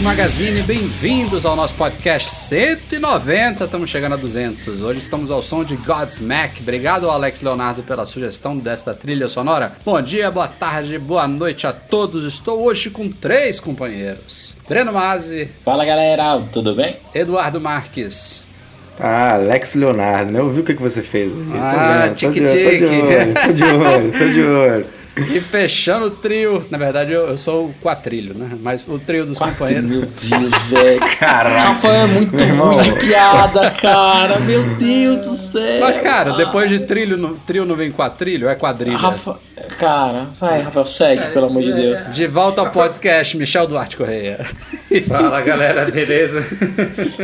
Magazine, bem-vindos ao nosso podcast 190. Estamos chegando a 200. Hoje estamos ao som de God's Mac. Obrigado ao Alex Leonardo pela sugestão desta trilha sonora. Bom dia, boa tarde, boa noite a todos. Estou hoje com três companheiros: Breno Mazzi, Fala galera, tudo bem? Eduardo Marques. Ah, Alex Leonardo, né? Eu vi o que, que você fez. Ah, vendo, tô tique-tique. Tô de olho, tô de olho, tô de olho. E fechando o trio, na verdade eu, eu sou o quatrilho, né? Mas o trio dos companheiros. Meu Deus, velho. Caraca. Rafael é muito ruim de piada, cara. Meu Deus do céu. Mas, cara, depois de trilho, no- trio não vem quatrilho, é quadrilha. Rafa... Cara, vai, Rafael, segue, pelo amor de Deus. De volta ao podcast, Michel Duarte Correia. Fala galera, beleza?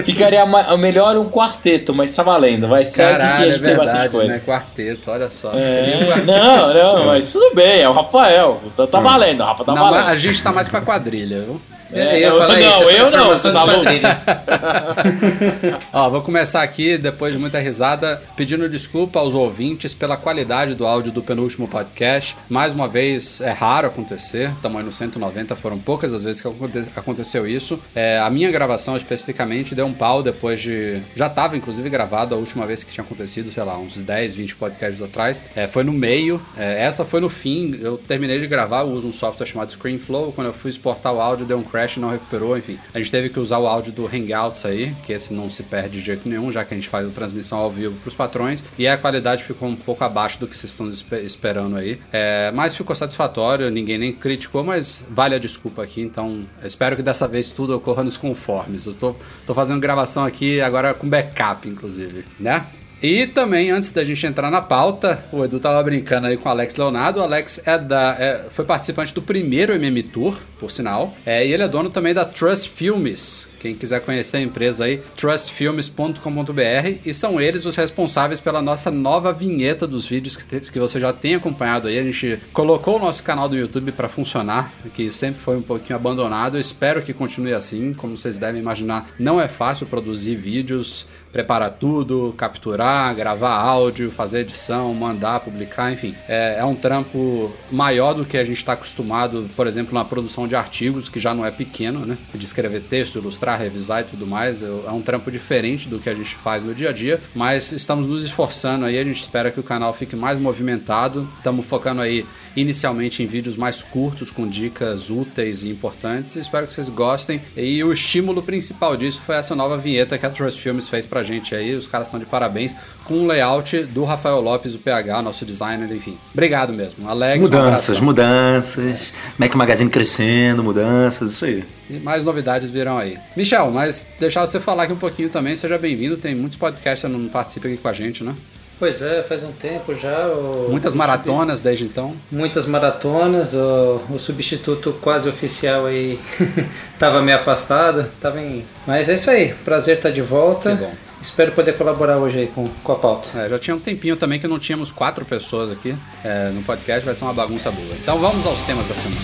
Ficaria ma- melhor um quarteto, mas tá valendo. Vai, segue que a Caralho, é gente tem bastante verdade, coisa. né? Quarteto, olha só. É, não, não, mas tudo bem, é o Rafael. Tá, tá valendo, Rafa, tá Não, valendo. a gente tá mais com a quadrilha, viu? É, eu não, isso, eu não, você tá. Ó, vou começar aqui, depois de muita risada, pedindo desculpa aos ouvintes pela qualidade do áudio do penúltimo podcast. Mais uma vez, é raro acontecer, no 190, foram poucas as vezes que aconte- aconteceu isso. É, a minha gravação, especificamente, deu um pau depois de... Já estava, inclusive, gravado a última vez que tinha acontecido, sei lá, uns 10, 20 podcasts atrás. É, foi no meio, é, essa foi no fim, eu terminei de gravar, eu uso um software chamado ScreenFlow, quando eu fui exportar o áudio, deu um crash, não recuperou, enfim. A gente teve que usar o áudio do Hangouts aí, que esse não se perde de jeito nenhum, já que a gente faz a transmissão ao vivo para os patrões, e a qualidade ficou um pouco abaixo do que vocês estão espe- esperando aí. É, mas ficou satisfatório, ninguém nem criticou, mas vale a desculpa aqui, então espero que dessa vez tudo ocorra nos conformes. Eu tô, tô fazendo gravação aqui agora com backup, inclusive, né? E também, antes da gente entrar na pauta, o Edu tava brincando aí com o Alex Leonardo. O Alex é da, é- foi participante do primeiro MM Tour, por sinal. É, e ele é dono também da Trust Filmes. Quem quiser conhecer a empresa aí, trustfilmes.com.br. E são eles os responsáveis pela nossa nova vinheta dos vídeos que, te- que você já tem acompanhado aí. A gente colocou o nosso canal do YouTube para funcionar, que sempre foi um pouquinho abandonado. Eu espero que continue assim. Como vocês devem imaginar, não é fácil produzir vídeos preparar tudo, capturar, gravar áudio, fazer edição, mandar, publicar, enfim. É, é um trampo maior do que a gente está acostumado, por exemplo, na produção de artigos, que já não é pequeno, né? De escrever texto, ilustrar, revisar e tudo mais. É um trampo diferente do que a gente faz no dia a dia, mas estamos nos esforçando aí, a gente espera que o canal fique mais movimentado. Estamos focando aí inicialmente em vídeos mais curtos, com dicas úteis e importantes. Espero que vocês gostem. E o estímulo principal disso foi essa nova vinheta que a Trust Films fez pra gente aí. Os caras estão de parabéns com o layout do Rafael Lopes, o PH, nosso designer, enfim. Obrigado mesmo. Alex, um Mudanças, abração. mudanças. Mac Magazine crescendo, mudanças, isso aí. E mais novidades virão aí. Michel, mas deixar você falar aqui um pouquinho também, seja bem-vindo. Tem muitos podcasts que você não participa aqui com a gente, né? Pois é, faz um tempo já. o- Muitas o maratonas desde então. Muitas maratonas. O, o substituto quase oficial aí tava meio afastado. Tava em... Mas é isso aí. Prazer estar de volta. Que bom. Espero poder colaborar hoje aí com, com a pauta. É, já tinha um tempinho também que não tínhamos quatro pessoas aqui é, no podcast, vai ser uma bagunça boa. Então vamos aos temas da semana.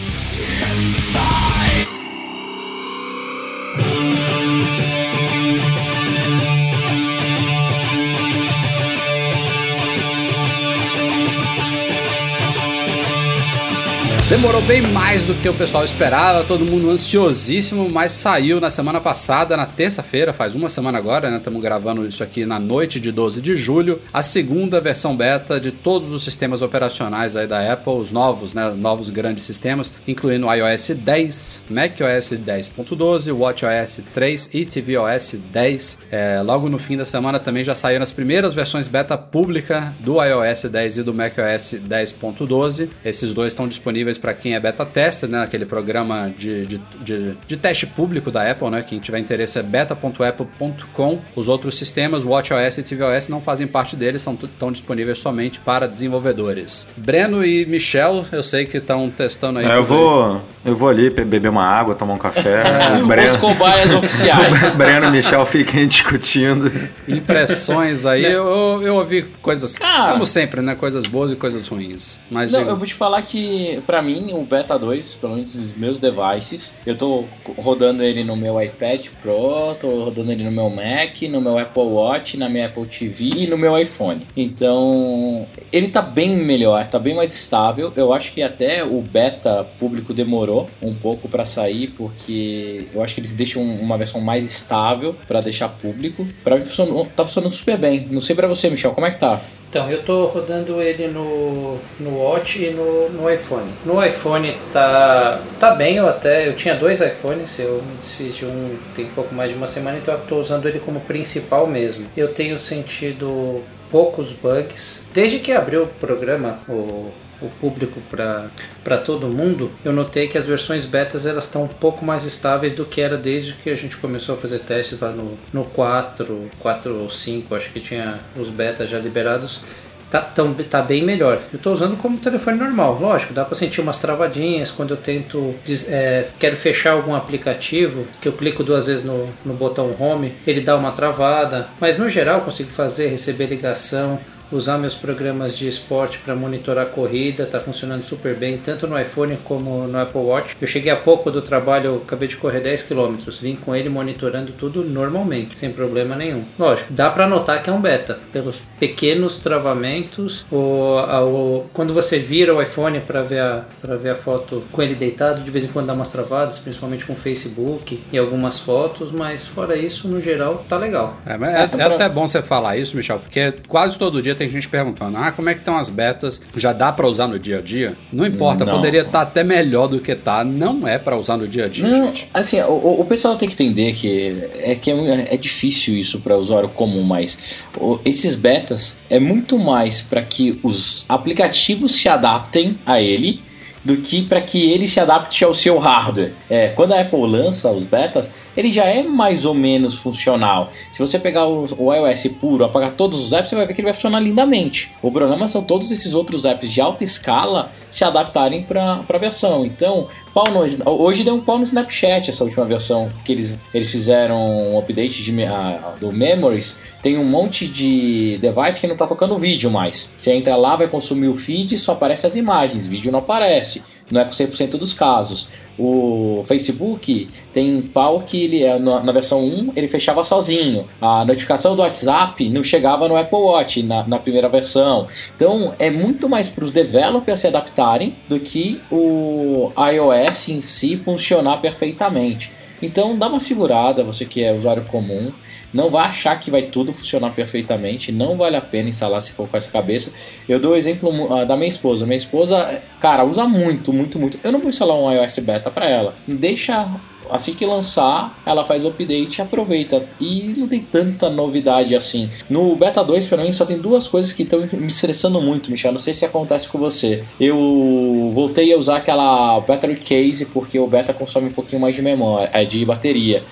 Demorou bem mais do que o pessoal esperava, todo mundo ansiosíssimo, mas saiu na semana passada, na terça-feira, faz uma semana agora, né? Estamos gravando isso aqui na noite de 12 de julho, a segunda versão beta de todos os sistemas operacionais aí da Apple, os novos, né? Novos grandes sistemas, incluindo iOS 10, macOS 10.12, WatchOS 3 e tvOS 10. É, logo no fim da semana também já saíram as primeiras versões beta pública do iOS 10 e do macOS 10.12. Esses dois estão disponíveis para quem é beta tester, né? Aquele programa de, de, de, de, teste público da Apple, né? Quem tiver interesse é beta.apple.com. Os outros sistemas, WatchOS e tvOS, não fazem parte deles, são estão disponíveis somente para desenvolvedores. Breno e Michel, eu sei que estão testando aí. É, eu vou, eu vou ali beber uma água, tomar um café. É. Breno, Os cobaias oficiais. Breno e Michel fiquem discutindo. Impressões aí, eu, eu ouvi coisas, Cara, como sempre, né? Coisas boas e coisas ruins. Mas não, eu vou te falar que, para mim, o Beta 2, pelo menos nos meus devices, eu tô rodando ele no meu iPad Pro, tô rodando ele no meu Mac, no meu Apple Watch, na minha Apple TV e no meu iPhone. Então, ele tá bem melhor, tá bem mais estável. Eu acho que até o beta público demorou um pouco para sair, porque eu acho que eles deixam uma versão mais estável para deixar público. Para mim tá funcionando super bem. Não sei para você, Michel, como é que tá? Então, eu estou rodando ele no, no Watch e no, no iPhone. No iPhone tá, tá bem, eu até. Eu tinha dois iPhones, eu me desfiz de um tem pouco mais de uma semana, então eu estou usando ele como principal mesmo. Eu tenho sentido poucos bugs. Desde que abriu o programa, o o público para todo mundo, eu notei que as versões betas elas estão um pouco mais estáveis do que era desde que a gente começou a fazer testes lá no, no 4, 4 ou 5, acho que tinha os betas já liberados. Tá, tão, tá bem melhor. Eu estou usando como telefone normal, lógico, dá para sentir umas travadinhas quando eu tento, é, quero fechar algum aplicativo, que eu clico duas vezes no, no botão home, ele dá uma travada, mas no geral consigo fazer, receber ligação, usar meus programas de esporte para monitorar a corrida, está funcionando super bem, tanto no iPhone como no Apple Watch. Eu cheguei há pouco do trabalho, acabei de correr 10 km, vim com ele monitorando tudo normalmente, sem problema nenhum. Lógico, dá para notar que é um beta, pelos pequenos travamentos, ou, ou quando você vira o iPhone para ver, a, ver a foto com ele deitado, de vez em quando dá umas travadas, principalmente com o Facebook e algumas fotos, mas fora isso, no geral, tá legal. É, é, é até bom você falar isso, Michel, porque quase todo dia tem gente perguntando: ah, como é que estão as betas? Já dá para usar no dia a dia? Não importa, não. poderia estar tá até melhor do que tá. Não é para usar no dia a dia, não, gente. Assim, o, o, pessoal tem que entender que é que é, é difícil isso para usuário comum, mas esses betas é muito mais para que os aplicativos se adaptem a ele do que para que ele se adapte ao seu hardware. É, quando a Apple lança os betas, ele já é mais ou menos funcional. Se você pegar o, o, iOS puro, apagar todos os apps, você vai ver que ele vai funcionar lindamente. O problema são todos esses outros apps de alta escala se adaptarem para a versão. Então, pau no, hoje deu um pau no Snapchat essa última versão que eles, eles fizeram um update de, do Memories. Tem um monte de device que não está tocando vídeo mais. Você entra lá, vai consumir o feed, só aparece as imagens, vídeo não aparece não é com 100% dos casos. O Facebook tem pau que ele é, na, versão 1 ele fechava sozinho. A notificação do WhatsApp não chegava no Apple Watch na, na primeira versão. Então é muito mais para os developers se adaptarem do que o iOS em si funcionar perfeitamente. Então dá uma segurada, você que é usuário comum não vai achar que vai tudo funcionar perfeitamente, não vale a pena instalar se for com essa cabeça. Eu dou o exemplo uh, da minha esposa. Minha esposa, cara, usa muito, muito, muito. Eu não vou instalar um iOS beta para ela. Deixa assim que lançar, ela faz o update e aproveita. E não tem tanta novidade assim. No Beta 2, para mim, só tem duas coisas que estão me estressando muito, Michel. Não sei se acontece com você. Eu voltei a usar aquela Battery Case porque o Beta consome um pouquinho mais de memória, é de bateria.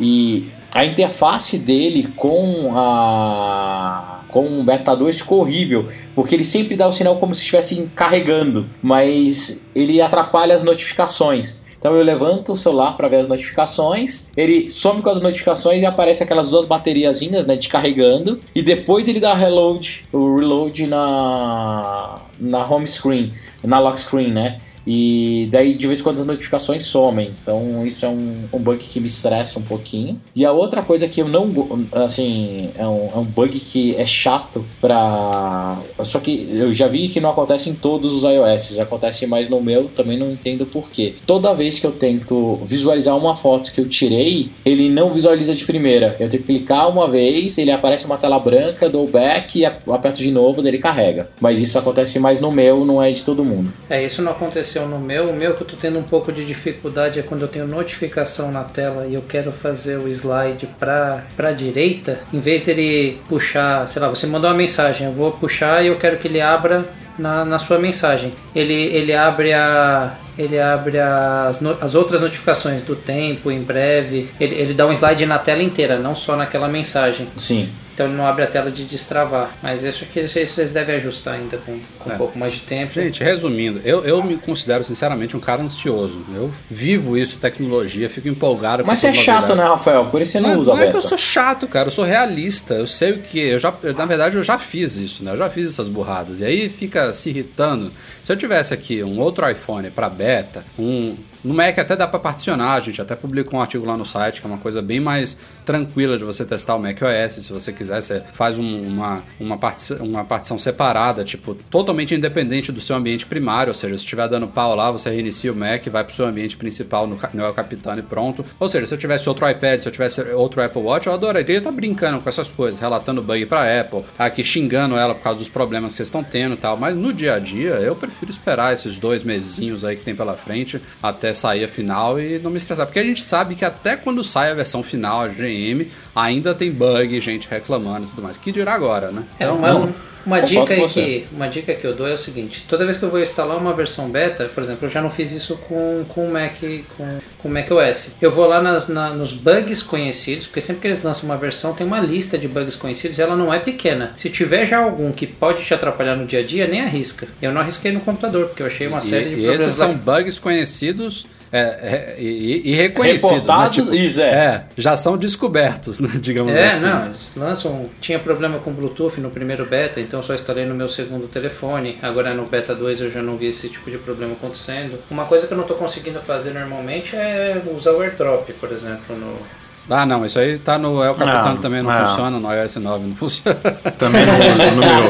E a interface dele com a com o Beta 2 ficou horrível, porque ele sempre dá o sinal como se estivesse carregando, mas ele atrapalha as notificações. Então eu levanto o celular para ver as notificações, ele some com as notificações e aparece aquelas duas bateriazinhas, né, de carregando, e depois ele dá reload, o reload na na home screen, na lock screen, né? E daí de vez em quando as notificações somem. Então isso é um, um bug que me estressa um pouquinho. E a outra coisa que eu não. Assim, é um, é um bug que é chato pra. Só que eu já vi que não acontece em todos os iOS. Acontece mais no meu, também não entendo porquê. Toda vez que eu tento visualizar uma foto que eu tirei, ele não visualiza de primeira. Eu tenho que clicar uma vez, ele aparece uma tela branca, dou back, aperto de novo, daí ele carrega. Mas isso acontece mais no meu, não é de todo mundo. É, isso não aconteceu aconteceu no meu. O meu que eu estou tendo um pouco de dificuldade é quando eu tenho notificação na tela e eu quero fazer o slide para a direita, em vez dele puxar, sei lá, você mandou uma mensagem, eu vou puxar e eu quero que ele abra na, na sua mensagem. Ele, ele abre a. Ele abre as, as outras notificações do tempo, em breve. Ele, ele dá um slide na tela inteira, não só naquela mensagem. Sim. Então ele não abre a tela de destravar. Mas isso aqui isso eles devem ajustar ainda com, com É. um pouco mais de tempo. Gente, resumindo, eu, eu me considero sinceramente um cara ansioso. Eu vivo isso, tecnologia, fico empolgado Mas com você é chato, né. Rafael? Por isso você não, Não, usa não é beta. que eu sou chato, cara, eu sou realista. Eu sei o que. Eu já, eu, na verdade, eu já fiz isso, né? Eu já fiz essas burradas. E aí fica se irritando. Se eu tivesse aqui um outro iPhone para beta, um. No Mac até dá para particionar, a gente até publicou um artigo lá no site, que é uma coisa bem mais tranquila de você testar o Mac OS. Se você quiser, você faz um- uma, uma, parti uma partição separada, tipo, totalmente independente do seu ambiente primário. Ou seja, se estiver dando pau lá, você reinicia o Mac, vai pro seu ambiente principal no, no El Capitano e pronto. Ou seja, se eu tivesse outro iPad, se eu tivesse outro Apple Watch, eu adoraria estar brincando com essas coisas, relatando bug pra Apple, aqui xingando ela por causa dos problemas que vocês estão tendo e tal. Mas no dia a dia, eu prefiro esperar esses dois mesinhos aí que tem pela frente até sair a final e não me estressar. Porque a gente sabe que até quando sai a versão final, a GM, ainda tem bug, gente reclamando e tudo mais. Que dirá agora, né? É, Então, uma, não, uma dica que uma dica que eu dou é o seguinte: toda vez que eu vou instalar uma versão beta, por exemplo, eu já não fiz isso com com o Mac com, com Mac OS. Eu vou lá nas, na- nos bugs conhecidos, porque sempre que eles lançam uma versão tem uma lista de bugs conhecidos. E ela não é pequena. Se tiver já algum que pode te atrapalhar no dia a dia, nem arrisca. Eu não arrisquei no computador porque eu achei uma série de e, e problemas. esses são bugs conhecidos é, é, e, e reconhecidos. Reportados, né? Tipo, isso, é. já são descobertos, né? digamos É, assim. não, eles lançam. Tinha problema com Bluetooth no primeiro beta, então eu só instalei no meu segundo telefone. Agora no beta 2 eu já não vi esse tipo de problema acontecendo. Uma coisa que eu não estou conseguindo fazer normalmente é usar o AirDrop, por exemplo, no. Ah, não, isso aí tá no El Capitano Não, também não é. funciona, no iOS 9 não funciona. Também não no meu.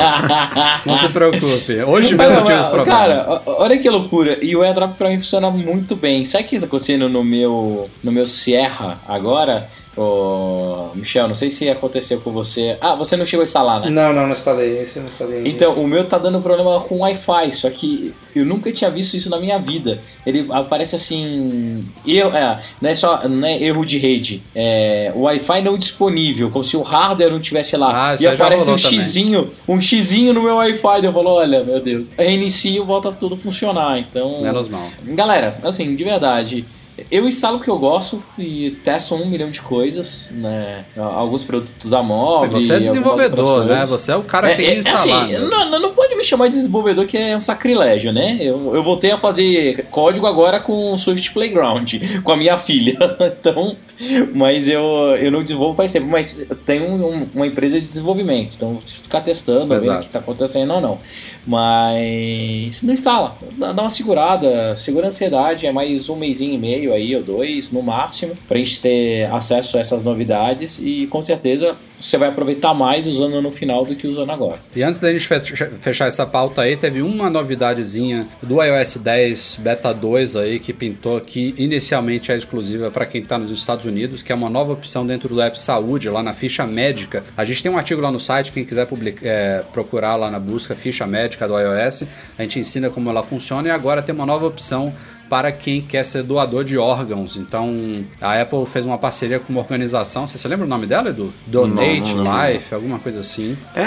não se preocupe. Hoje Mas, mesmo eu tive esse problema. Cara, olha que loucura. E o AirDrop pra mim funciona muito bem. Sabe o que tá acontecendo no meu, no meu Sierra agora? Ô, Michel, não sei se aconteceu com você. Ah, você não chegou a instalar, né? Não, não, não instalei. Esse eu não instalei. Então, o meu tá dando problema com Wi-Fi, só que eu nunca tinha visto isso na minha vida. Ele aparece assim. Erro, é, não é só não é erro de rede, é Wi-Fi não disponível, como se o hardware não tivesse lá. Ah, e aparece um também. xizinho, um xizinho no meu Wi-Fi. Eu falo, olha, meu Deus. Aí reinicio, volta tudo a funcionar. Então. Menos mal. Galera, assim, de verdade. Eu instalo porque eu gosto e testo um milhão de coisas, né? Alguns produtos da móvel. Você é desenvolvedor, né? Você é o cara que tem que É, é, assim, instalar. né? não, não- não pode me chamar de desenvolvedor que é um sacrilégio, né? Eu, eu voltei a fazer código agora com o Swift Playground, com a minha filha. Então, mas eu, eu não desenvolvo faz tempo, mas eu tenho um- uma empresa de desenvolvimento, então ficar testando, vendo Exato. o que está acontecendo ou não. Mas não instala, dá, uma segurada, segura a ansiedade, é mais um mêsinho e meio aí, ou dois, no máximo, pra gente ter acesso a essas novidades e com certeza você vai aproveitar mais usando no final do que usando agora. E antes da gente fecha- fechar essa pauta aí, teve uma novidadezinha do iOS 10 Beta 2 aí que pintou que inicialmente é exclusiva para quem está nos Estados Unidos, que é uma nova opção dentro do app Saúde, lá na ficha médica. A gente tem um artigo lá no site, quem quiser public- é, procurar lá na busca ficha médica do iOS, a gente ensina como ela funciona e agora tem uma nova opção para quem quer ser doador de órgãos. Então, a Apple fez uma parceria com uma organização, você se lembra o nome dela, Edu? Donate Não, não. Life, alguma coisa assim. É,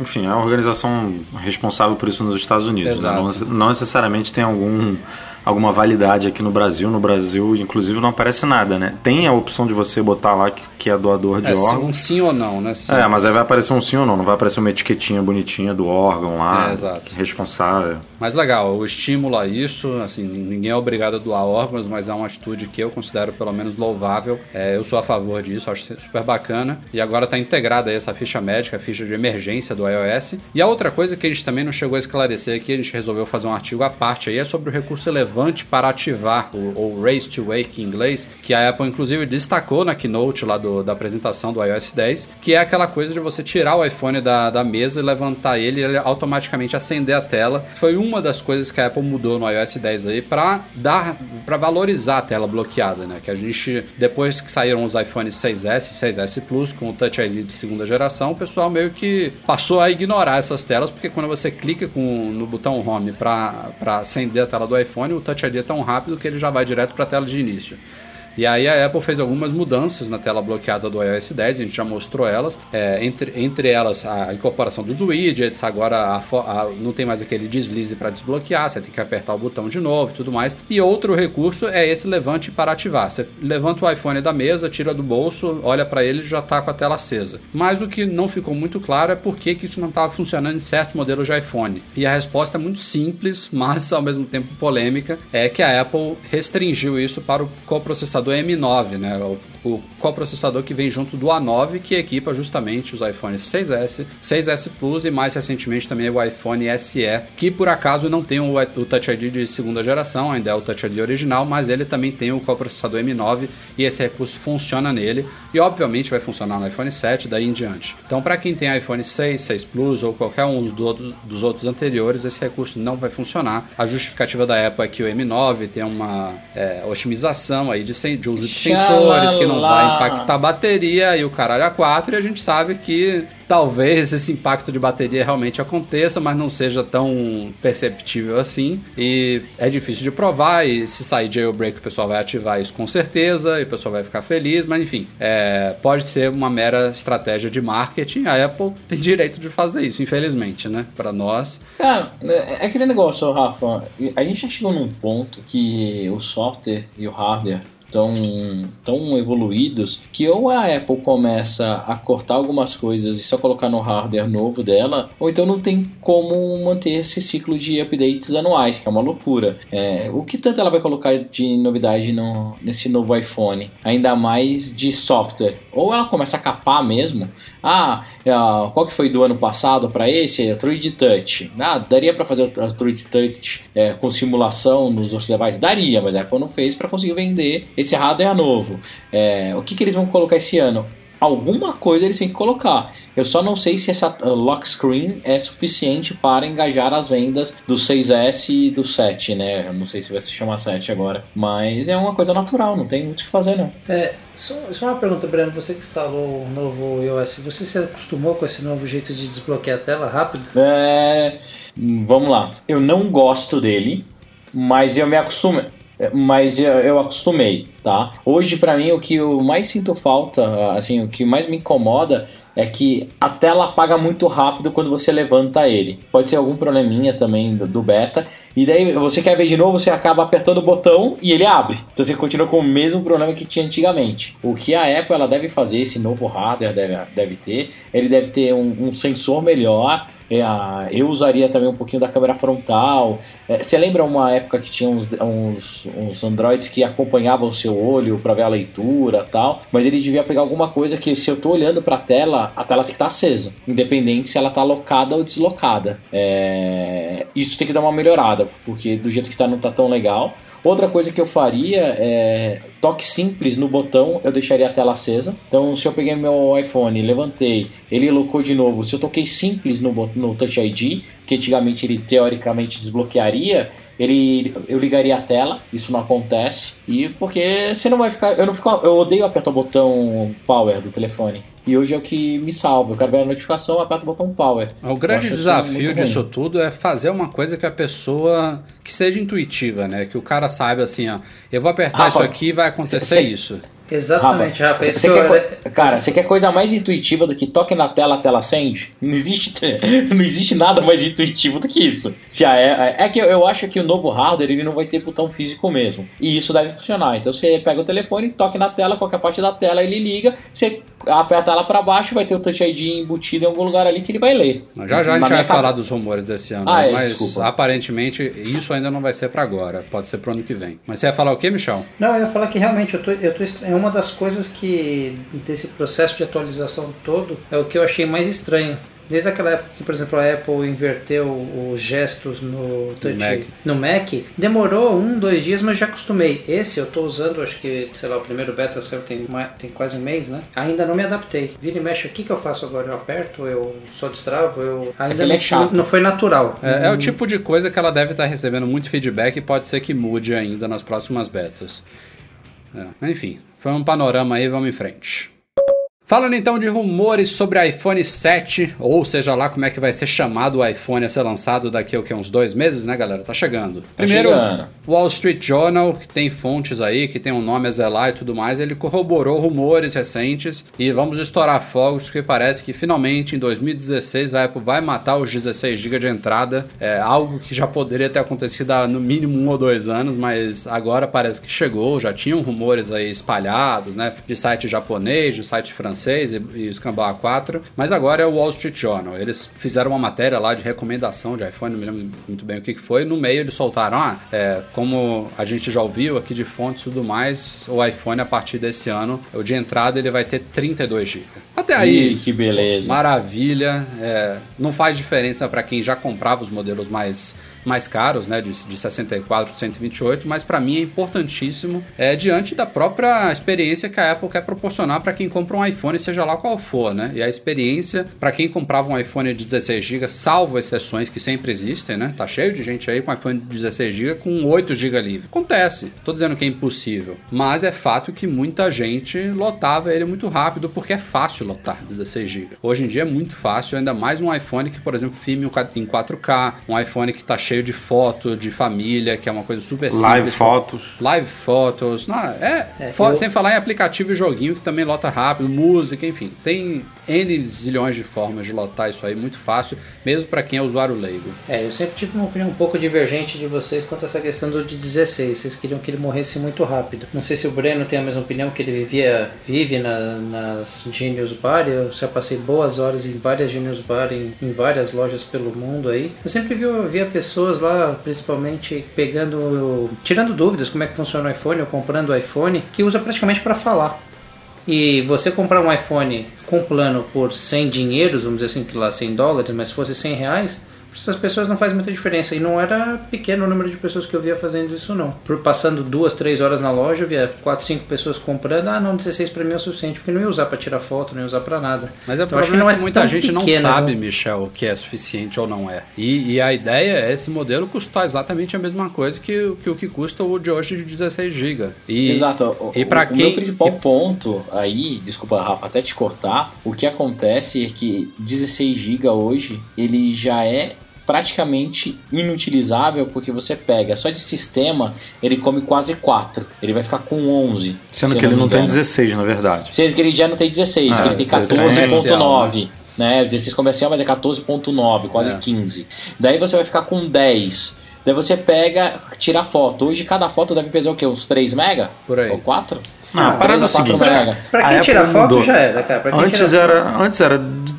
enfim, é a organização responsável por isso nos Estados Unidos. né? Não, não necessariamente tem algum, alguma validade aqui no Brasil. No Brasil, inclusive, não aparece nada, né? Tem a opção de você botar lá que, que é doador de É, órgão. um sim ou não, né? Sim. É, mas aí vai aparecer um sim ou não, não vai aparecer uma etiquetinha bonitinha do órgão lá, É, exato. responsável. Mas legal, o estímulo a isso, assim, ninguém é obrigado a doar órgãos, mas é uma atitude que eu considero pelo menos louvável. É, eu sou a favor disso, acho super bacana. E agora está integrada aí essa ficha médica, a ficha de emergência do iOS. E a outra coisa que a gente também não chegou a esclarecer aqui, a gente resolveu fazer um artigo à parte aí, é sobre o recurso elevante para ativar, o, ou Race to Wake em inglês, que a Apple inclusive destacou na keynote lá do- da apresentação do iOS 10, que é aquela coisa de você tirar o iPhone da, da mesa e levantar ele e ele automaticamente acender a tela. Foi uma das coisas que a Apple mudou no iOS 10 aí para dar, para valorizar a tela bloqueada, né? Que a gente depois que saíram os iPhones 6S, 6S Plus com o Touch ID de segunda geração, o pessoal meio que passou a ignorar essas telas porque quando você clica com, no botão Home para acender a tela do iPhone, Touch ID é tão rápido que ele já vai direto para a tela de início. E aí a Apple fez algumas mudanças na tela bloqueada do iOS 10, a gente já mostrou elas. É, entre, entre elas a incorporação dos widgets, agora a, a, não tem mais aquele deslize para desbloquear, você tem que apertar o botão de novo e tudo mais. E outro recurso é esse levante para ativar. Você levanta o iPhone da mesa, tira do bolso, olha para ele e já está com a tela acesa. Mas o que não ficou muito claro é por que, que isso não estava funcionando em certos modelos de iPhone. E a resposta é muito simples, mas ao mesmo tempo polêmica, é que a Apple restringiu isso para o coprocessador M9, né? Coprocessador que vem junto do A9, que equipa justamente os iPhones 6S, 6S Plus e mais recentemente também o iPhone SE, que por acaso não tem o, o Touch ID de segunda geração, ainda é o Touch ID original, mas ele também tem o coprocessador M9 e esse recurso funciona nele e obviamente vai funcionar no iPhone 7 daí em diante. Então para quem tem iPhone 6, 6 Plus ou qualquer um dos, outros anteriores, esse recurso não vai funcionar. A justificativa da Apple é que o M9 tem uma é, otimização aí de, de uso de sensores que não não vai impactar a bateria e o caralho a 4 e a gente sabe que talvez esse impacto de bateria realmente aconteça, mas não seja tão perceptível assim. E é difícil de provar. E se sair jailbreak, o pessoal vai ativar isso com certeza e o pessoal vai ficar feliz. Mas enfim, é, pode ser uma mera estratégia de marketing. A Apple tem direito de fazer isso, infelizmente, né? Para nós. Cara, é aquele negócio, Rafa. A gente já chegou num ponto que o software e o hardware tão, tão evoluídos que ou a Apple começa a cortar algumas coisas e só colocar no hardware novo dela, ou então não tem como manter esse ciclo de updates anuais, que é uma loucura. É, o que tanto ela vai colocar de novidade no, nesse novo iPhone? Ainda mais de software. Ou ela começa a capar mesmo. Ah, é, qual que foi do ano passado para esse? É 3D Touch. Ah, daria para fazer o 3D Touch é, com simulação nos outros devices? Daria, mas a Apple não fez para conseguir vender esse hardware é novo. É, o que, que eles vão colocar esse ano? Alguma coisa eles têm que colocar. Eu só não sei se essa uh, lock screen é suficiente para engajar as vendas do 6S e do 7, né? Eu não sei se vai se chamar 7 agora. Mas é uma coisa natural, não tem muito o que fazer, não. É, só, só uma pergunta, Breno. Você que instalou o novo iOS, você se acostumou com esse novo jeito de desbloquear a tela rápido? É. Vamos lá. Eu não gosto dele, mas eu me acostumo. É, mas eu acostumei, tá? Hoje, para mim, o que eu mais sinto falta, assim, o que mais me incomoda é que a tela apaga muito rápido quando você levanta ele. Pode ser algum probleminha também do, beta. E daí você quer ver de novo, você acaba apertando o botão e ele abre. Então você continua com o mesmo problema que tinha antigamente. O que a Apple ela deve fazer, esse novo hardware deve, deve ter, ele deve ter um, um sensor melhor. É, eu usaria também um pouquinho da câmera frontal. É, você lembra uma época que tinha uns, uns, uns Androids que acompanhavam o seu olho para ver a leitura tal, mas ele devia pegar alguma coisa que se eu estou olhando para a tela, a tela tem que estar tá acesa, independente se ela está locada ou deslocada. É, isso tem que dar uma melhorada, porque do jeito que está não está tão legal. Outra coisa que eu faria é toque simples no botão, eu deixaria a tela acesa. Então, se eu peguei meu iPhone, levantei, ele locou de novo. Se eu toquei simples no, no Touch ID, que antigamente ele teoricamente desbloquearia, ele eu ligaria a tela, isso não acontece. E porque você não vai ficar, eu não fico, eu odeio apertar o botão power do telefone. E hoje é o que me salva. Eu quero ver a notificação, aperto o botão power. O grande desafio disso ruim. tudo é fazer uma coisa que a pessoa que seja intuitiva, né? Que o cara saiba assim, ó, eu vou apertar isso aqui e vai acontecer cê, isso. Exatamente, Rafa. Rafa cê, quer, cara, você quer coisa mais intuitiva do que toque na tela, a tela acende? Não existe, não existe nada mais intuitivo do que isso. Já é, é que eu acho que o novo hardware ele não vai ter botão físico mesmo. E isso deve funcionar. Então você pega o telefone, toque na tela, qualquer parte da tela ele liga, você aperta ela para baixo, vai ter o Touch ID embutido em algum lugar ali que ele vai ler. Já já a gente vai falar dos rumores desse ano, ah, é, mas desculpa. aparentemente isso ainda não vai ser para agora, pode ser pro ano que vem. Mas você ia falar o que, Michel? Não, eu ia falar que realmente eu tô, eu tô é uma das coisas que desse processo de atualização todo é o que eu achei mais estranho Desde aquela época que, por exemplo, a Apple inverteu os gestos no Touch, Mac. no Mac, demorou um, dois dias, mas já acostumei. Esse eu estou usando, acho que, sei lá, o primeiro beta saiu tem, tem quase um mês, né? Ainda não me adaptei. Vira e mexe, o que, que eu faço agora? Eu aperto, eu só destravo, eu... Ainda não, é chato. não, foi natural. É, é, o tipo de coisa que ela deve estar recebendo muito feedback e pode ser que mude ainda nas próximas betas. É. Enfim, foi um panorama aí, vamos em frente. Falando então de rumores sobre iPhone 7, ou seja lá como é que vai ser chamado o iPhone a ser lançado daqui a que, uns dois meses, né, galera? Tá chegando. Primeiro, tá chegando. Wall Street Journal, que tem fontes aí, que tem um nome a zelar e tudo mais, ele corroborou rumores recentes e vamos estourar fogos, porque parece que finalmente em 2016 a Apple vai matar os 16 GB de entrada. É algo que já poderia ter acontecido há no mínimo um ou dois anos, mas agora parece que chegou. Já tinham rumores aí espalhados, né? De site japonês, de site francês francês e, e o Escambau A4, mas agora é o Wall Street Journal. Eles fizeram uma matéria lá de recomendação de iPhone, não me lembro muito bem o que, que foi. No meio eles soltaram, ah, é, como a gente já ouviu aqui de fontes e tudo mais, o iPhone a partir desse ano, o de entrada ele vai ter 32 GB. Até aí, Ih, que beleza. Maravilha. É, não faz diferença para quem já comprava os modelos mais mais caros, né, de, de 64, 128, mas para mim é importantíssimo é, diante da própria experiência que a Apple quer proporcionar para quem compra um iPhone, seja lá qual for, né? E a experiência para quem comprava um iPhone de 16 GB, salvo exceções que sempre existem, né? Tá cheio de gente aí com iPhone de 16 GB com 8 GB livre. Acontece. Tô dizendo que é impossível, mas é fato que muita gente lotava ele muito rápido porque é fácil lotar 16 GB. Hoje em dia é muito fácil, ainda mais um iPhone que, por exemplo, filme em 4K, um iPhone que tá cheio cheio de foto de família, que é uma coisa super simples. Live fotos. Live fotos. Não, é, é eu... Sem falar em aplicativo e joguinho que também lota rápido, música, enfim. Tem N zilhões de formas de lotar isso aí, muito fácil, mesmo para quem é usuário leigo. É, eu sempre tive uma opinião um pouco divergente de vocês quanto a essa questão do de 16. Vocês queriam que ele morresse muito rápido. Não sei se o Breno tem a mesma opinião, que ele vivia, vive na, nas Genius Bar. Eu já passei boas horas em várias Genius Bar, em, em várias lojas pelo mundo aí. Eu sempre vi, via pessoas lá, principalmente pegando, tirando dúvidas como é que funciona o iPhone ou comprando o iPhone, que usa praticamente para falar. E você comprar um iPhone com plano por 100 dinheiros, vamos dizer assim, que lá 100 dólares, mas se fosse 100 reais, essas pessoas não faz muita diferença. E não era pequeno o número de pessoas que eu via fazendo isso, não. Por passando duas, três horas na loja, eu via quatro, cinco pessoas comprando. Ah, não, 16 para mim é o suficiente, porque não ia usar para tirar foto, não ia usar para nada. Mas é então, acho que, não é que muita gente pequeno, não sabe, Michel, o que é suficiente ou não é. E, e, a ideia é esse modelo custar exatamente a mesma coisa que, que o que custa o de hoje de 16 GB. E, Exato. E para quem... O meu principal ponto aí, desculpa, Rafa, até te cortar, o que acontece é que 16 GB hoje, ele já é praticamente inutilizável porque você pega só de sistema ele come quase 4 ele vai ficar com 11 sendo que ele não, tem 16 na verdade sendo que ele já não tem 16 ah, que ele tem 14.9 né? né 16 comercial mas é 14.9 quase é. 15 daí você vai ficar com 10 Daí você pega, tira a foto. Hoje cada foto deve pesar o quê? Uns 3 mega? Por aí. Ou 4? Ah, a parada é o seguinte. Mega. Pra quem tira foto mudou. já era, cara. antes, era, antes era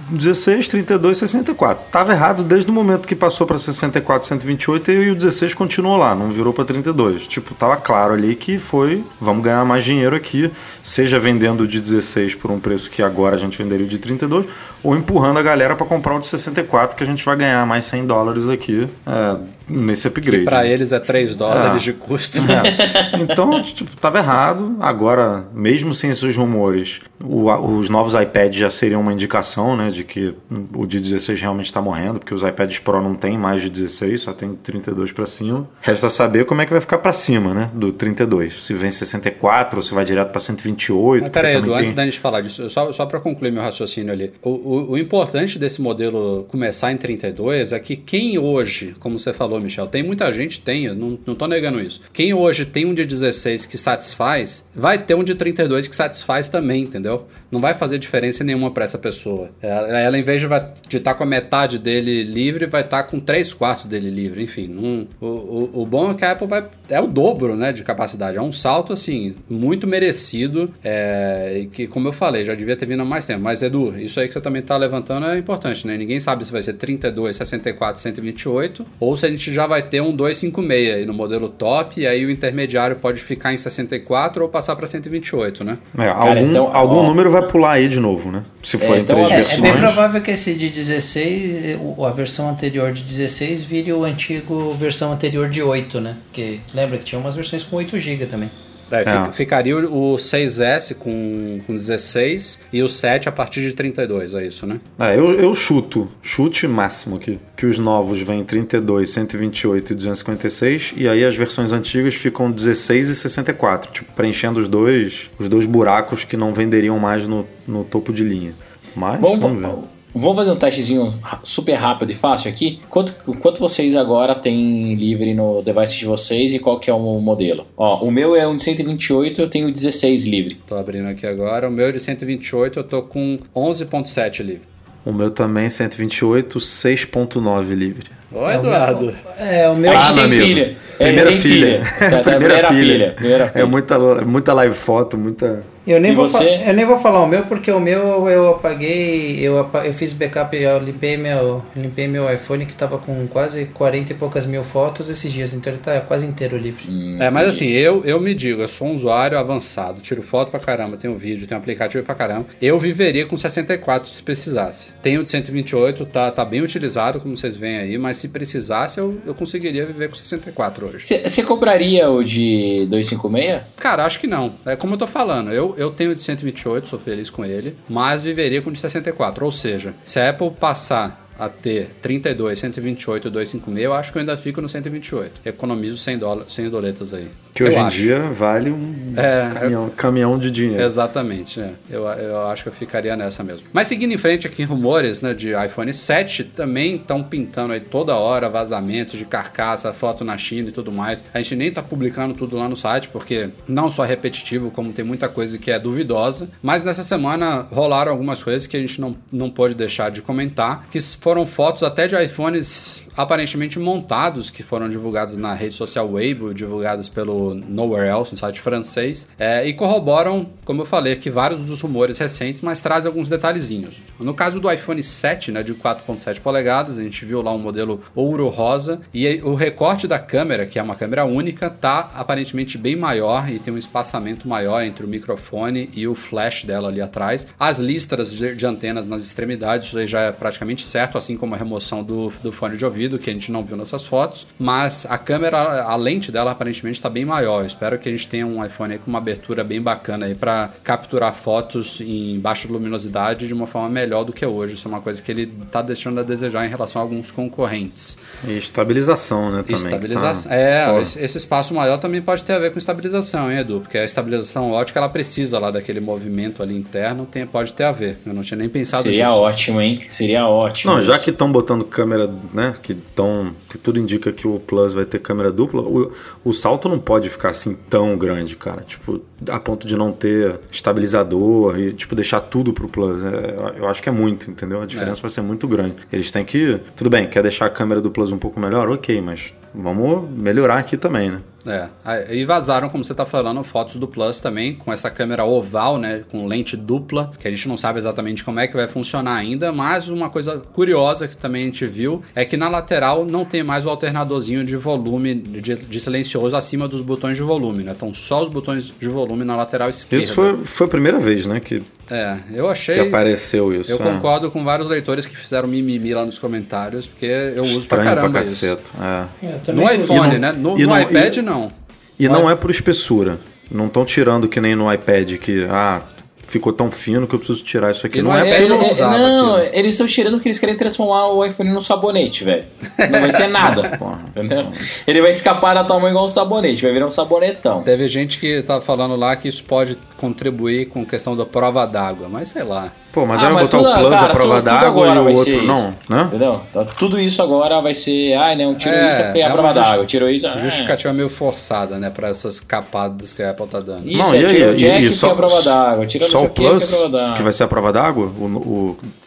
16, 32, 64. Tava errado desde o momento que passou para 64, 128 e o 16 continuou lá, não virou para 32. Tipo, tava claro ali que foi, vamos ganhar mais dinheiro aqui, seja vendendo de 16 por um preço que agora a gente venderia de 32, ou empurrando a galera para comprar o de 64 que a gente vai ganhar mais 100 dólares aqui é, nesse upgrade. Para eles é 3 dólares é. de custo. É. Então, tipo, tava errado. Agora, mesmo sem esses rumores, o, os novos iPads já seriam uma indicação, né, de que o de 16 realmente está morrendo, porque os iPads Pro não tem mais de 16, só tem 32 para cima. Resta saber como é que vai ficar para cima, né, do 32. Se vem 64 ou se vai direto para 128. Mas peraí, Edu, tem... antes da gente falar disso, só, só para concluir meu raciocínio ali. O, o, o importante desse modelo começar em 32 é que quem hoje, como você falou, Michel, tem muita gente, tem, eu não, não tô negando isso. Quem hoje tem um de 16 que satisfaz, vai ter um de 32 que satisfaz também, entendeu? Não vai fazer diferença nenhuma para essa pessoa. Ela, ela, em vez de estar tá com a metade dele livre, vai estar tá com 3 quartos dele livre. Enfim, não, o, o, o, bom é que a Apple vai. É o dobro né, de capacidade. É um salto, assim, muito merecido. É, que, como eu falei, já devia ter vindo há mais tempo. Mas, Edu, isso aí que você também está levantando é importante, né? Ninguém sabe se vai ser 32, 64, 128 ou se a gente já vai ter um 256 aí no modelo top e aí o intermediário pode ficar em 64 ou passar para 128, né? É, Cara, algum, então, algum ó, número vai pular aí de novo, né? Se for é, em três é, versões. É bem provável que esse de 16, a versão anterior de 16 vire o antigo versão anterior de 8, né? Porque lembra que tinha umas versões com 8 GB também. É, É. fica- ficaria o o 6S com, com 16 e o 7 a partir de 32, é isso, né? É, eu, eu chuto, chute máximo aqui, que os novos vêm 32, 128 e 256, e aí as versões antigas ficam 16 e 64, tipo, preenchendo os dois, os dois buracos que não venderiam mais no, no topo de linha. Mas, Vamos, vamos ver. Vamos fazer um testezinho super rápido e fácil aqui. Quanto, quanto vocês agora têm livre no device de vocês e qual que é o modelo? Ó, o meu é um de 128, eu tenho 16 livre. Tô abrindo aqui agora. O meu de 128 eu tô com 11.7 livre. O meu também 128, 6.9 livre. Ô, Eduardo. É, o meu. A gente Ah, tem filha. É, Primeira filha. Tá, primeira filha. Primeira filha. É muita, muita live foto, muita. Eu nem, E vou você? eu nem vou falar o meu, porque o meu eu apaguei, eu, apa- eu fiz backup, eu limpei meu, limpei meu iPhone que tava com quase 40 e poucas mil fotos esses dias, então ele tá quase inteiro livre. É, mas assim, eu, eu me digo, eu sou um usuário avançado, tiro foto pra caramba, tenho vídeo, tenho aplicativo pra caramba. Eu viveria com 64 se precisasse. Tenho de 128, tá, tá bem utilizado, como vocês veem aí, mas se precisasse, eu, eu conseguiria viver com 64 hoje. Você compraria o de 256? Cara, acho que não. É como eu tô falando, eu, eu tenho de 128, sou feliz com ele, mas viveria com de 64. Ou seja, se a Apple passar a ter 32, 128 e 256, eu acho que eu ainda fico no 128. Economizo 100, dólares, 100 doletas aí. Que Eu hoje em acho. dia vale um É, caminhão, caminhão de dinheiro. Exatamente, é. eu, eu acho que eu ficaria nessa mesmo. Mas seguindo em frente aqui, rumores né, de iPhone 7 também estão pintando aí toda hora vazamentos de carcaça, foto na China e tudo mais. A gente nem tá publicando tudo lá no site, porque não só é repetitivo, como tem muita coisa que é duvidosa. Mas nessa semana rolaram algumas coisas que a gente não, não pôde deixar de comentar, que foram fotos até de iPhones aparentemente montados, que foram divulgados na rede social Weibo, divulgados pelo Nowhere Else, um site francês, é, e corroboram, como eu falei, que vários dos rumores recentes, mas trazem alguns detalhezinhos. No caso do iPhone 7, né, de 4.7 polegadas, a gente viu lá um modelo ouro rosa, e o recorte da câmera, que é uma câmera única, tá aparentemente bem maior e tem um espaçamento maior entre o microfone e o flash dela ali atrás. As listras de, de antenas nas extremidades, isso já é praticamente certo, assim como a remoção do, do fone de ouvido, que a gente não viu nessas fotos, mas a câmera, a lente dela aparentemente está bem maior. Eu espero que a gente tenha um iPhone aí com uma abertura bem bacana aí para capturar fotos em baixa luminosidade de uma forma melhor do que hoje. Isso é uma coisa que ele está deixando a desejar em relação a alguns concorrentes. E estabilização, né? Também. que Estabilização. tá- É, esse, esse espaço maior também pode ter a ver com estabilização, hein, Edu? Porque a estabilização ótica ela precisa lá daquele movimento ali interno, tem, pode ter a ver. Eu não tinha nem pensado Seria nisso. ótimo, hein? Seria ótimo. Não, já que estão botando câmera, né? Que estão. Que tudo indica que o Plus vai ter câmera dupla, o, o salto não pode ficar assim tão grande, cara. Tipo, a ponto de não ter estabilizador e, tipo, deixar tudo pro Plus. É, eu acho que é muito, entendeu? A diferença vai ser muito grande. Eles têm que. Tudo bem, quer deixar a câmera do Plus um pouco melhor? Ok, mas vamos melhorar aqui também, né? É, e vazaram, como você tá falando, fotos do Plus também, com essa câmera oval, né, com lente dupla, que a gente não sabe exatamente como é que vai funcionar ainda, mas uma coisa curiosa que também a gente viu é que na lateral não tem mais o alternadorzinho de volume, de, de silencioso acima dos botões de volume, né, estão só os botões de volume na lateral esquerda. Isso foi, foi a primeira vez, né? Que, É, eu achei... que apareceu isso. Eu é. concordo com vários leitores que fizeram mimimi lá nos comentários, porque eu uso pra Estranho caramba pra isso. caceta. É. Eu também No iPhone, E não- né? No, no não- iPad, e- não. E não é por espessura. Não estão tirando que nem no iPad, que ah, ficou tão fino que eu preciso tirar isso aqui. No não é iPad porque eu não é- usava não, aquilo. eles estão tirando porque eles querem transformar o iPhone num sabonete, velho. Não vai ter nada. Porra. entendeu? Ele vai escapar da tua mão igual um sabonete, vai virar um sabonetão. Teve gente que tá falando lá que isso pode contribuir com questão da prova d'água, mas sei lá. Pô, mas Ah, aí vai botar tudo- o Plus cara, a prova d'água agora e o vai ser outro não, né? Entendeu? Então, tudo isso agora vai ser. Ai, não, tirou É, isso é é a prova d'água, tirou isso. ah, Justificativa meio forçada, né, pra essas capadas que a Apple tá dando. Isso, não, é, e aí? o E- jack e e só- a prova d'água, tirou Só o o é Plus, d'água. que vai ser a prova d'água? O,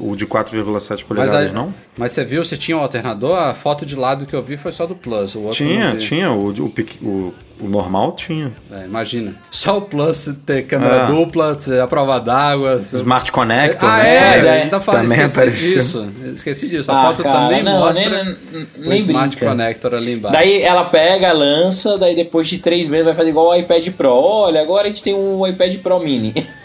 o, o de 4,7 Mas, polegadas, a- não? mas você viu se tinha um alternador? A foto de lado que eu vi foi só do Plus. O Tinha, tinha. O, o, o, o normal tinha. É, imagina. Só o Plus ter câmera Ah. dupla, ter a prova d'água. Smart Connector, Ah, né? é, Também- ainda fala, também esqueci apareceu. disso. Esqueci disso. A Ah, foto cara, também não, mostra nem- nem- o nem Smart brinca. Connector ali embaixo. Daí ela pega, lança, daí depois de três meses vai fazer igual o iPad Pro. Olha, agora a gente tem um iPad Pro Mini.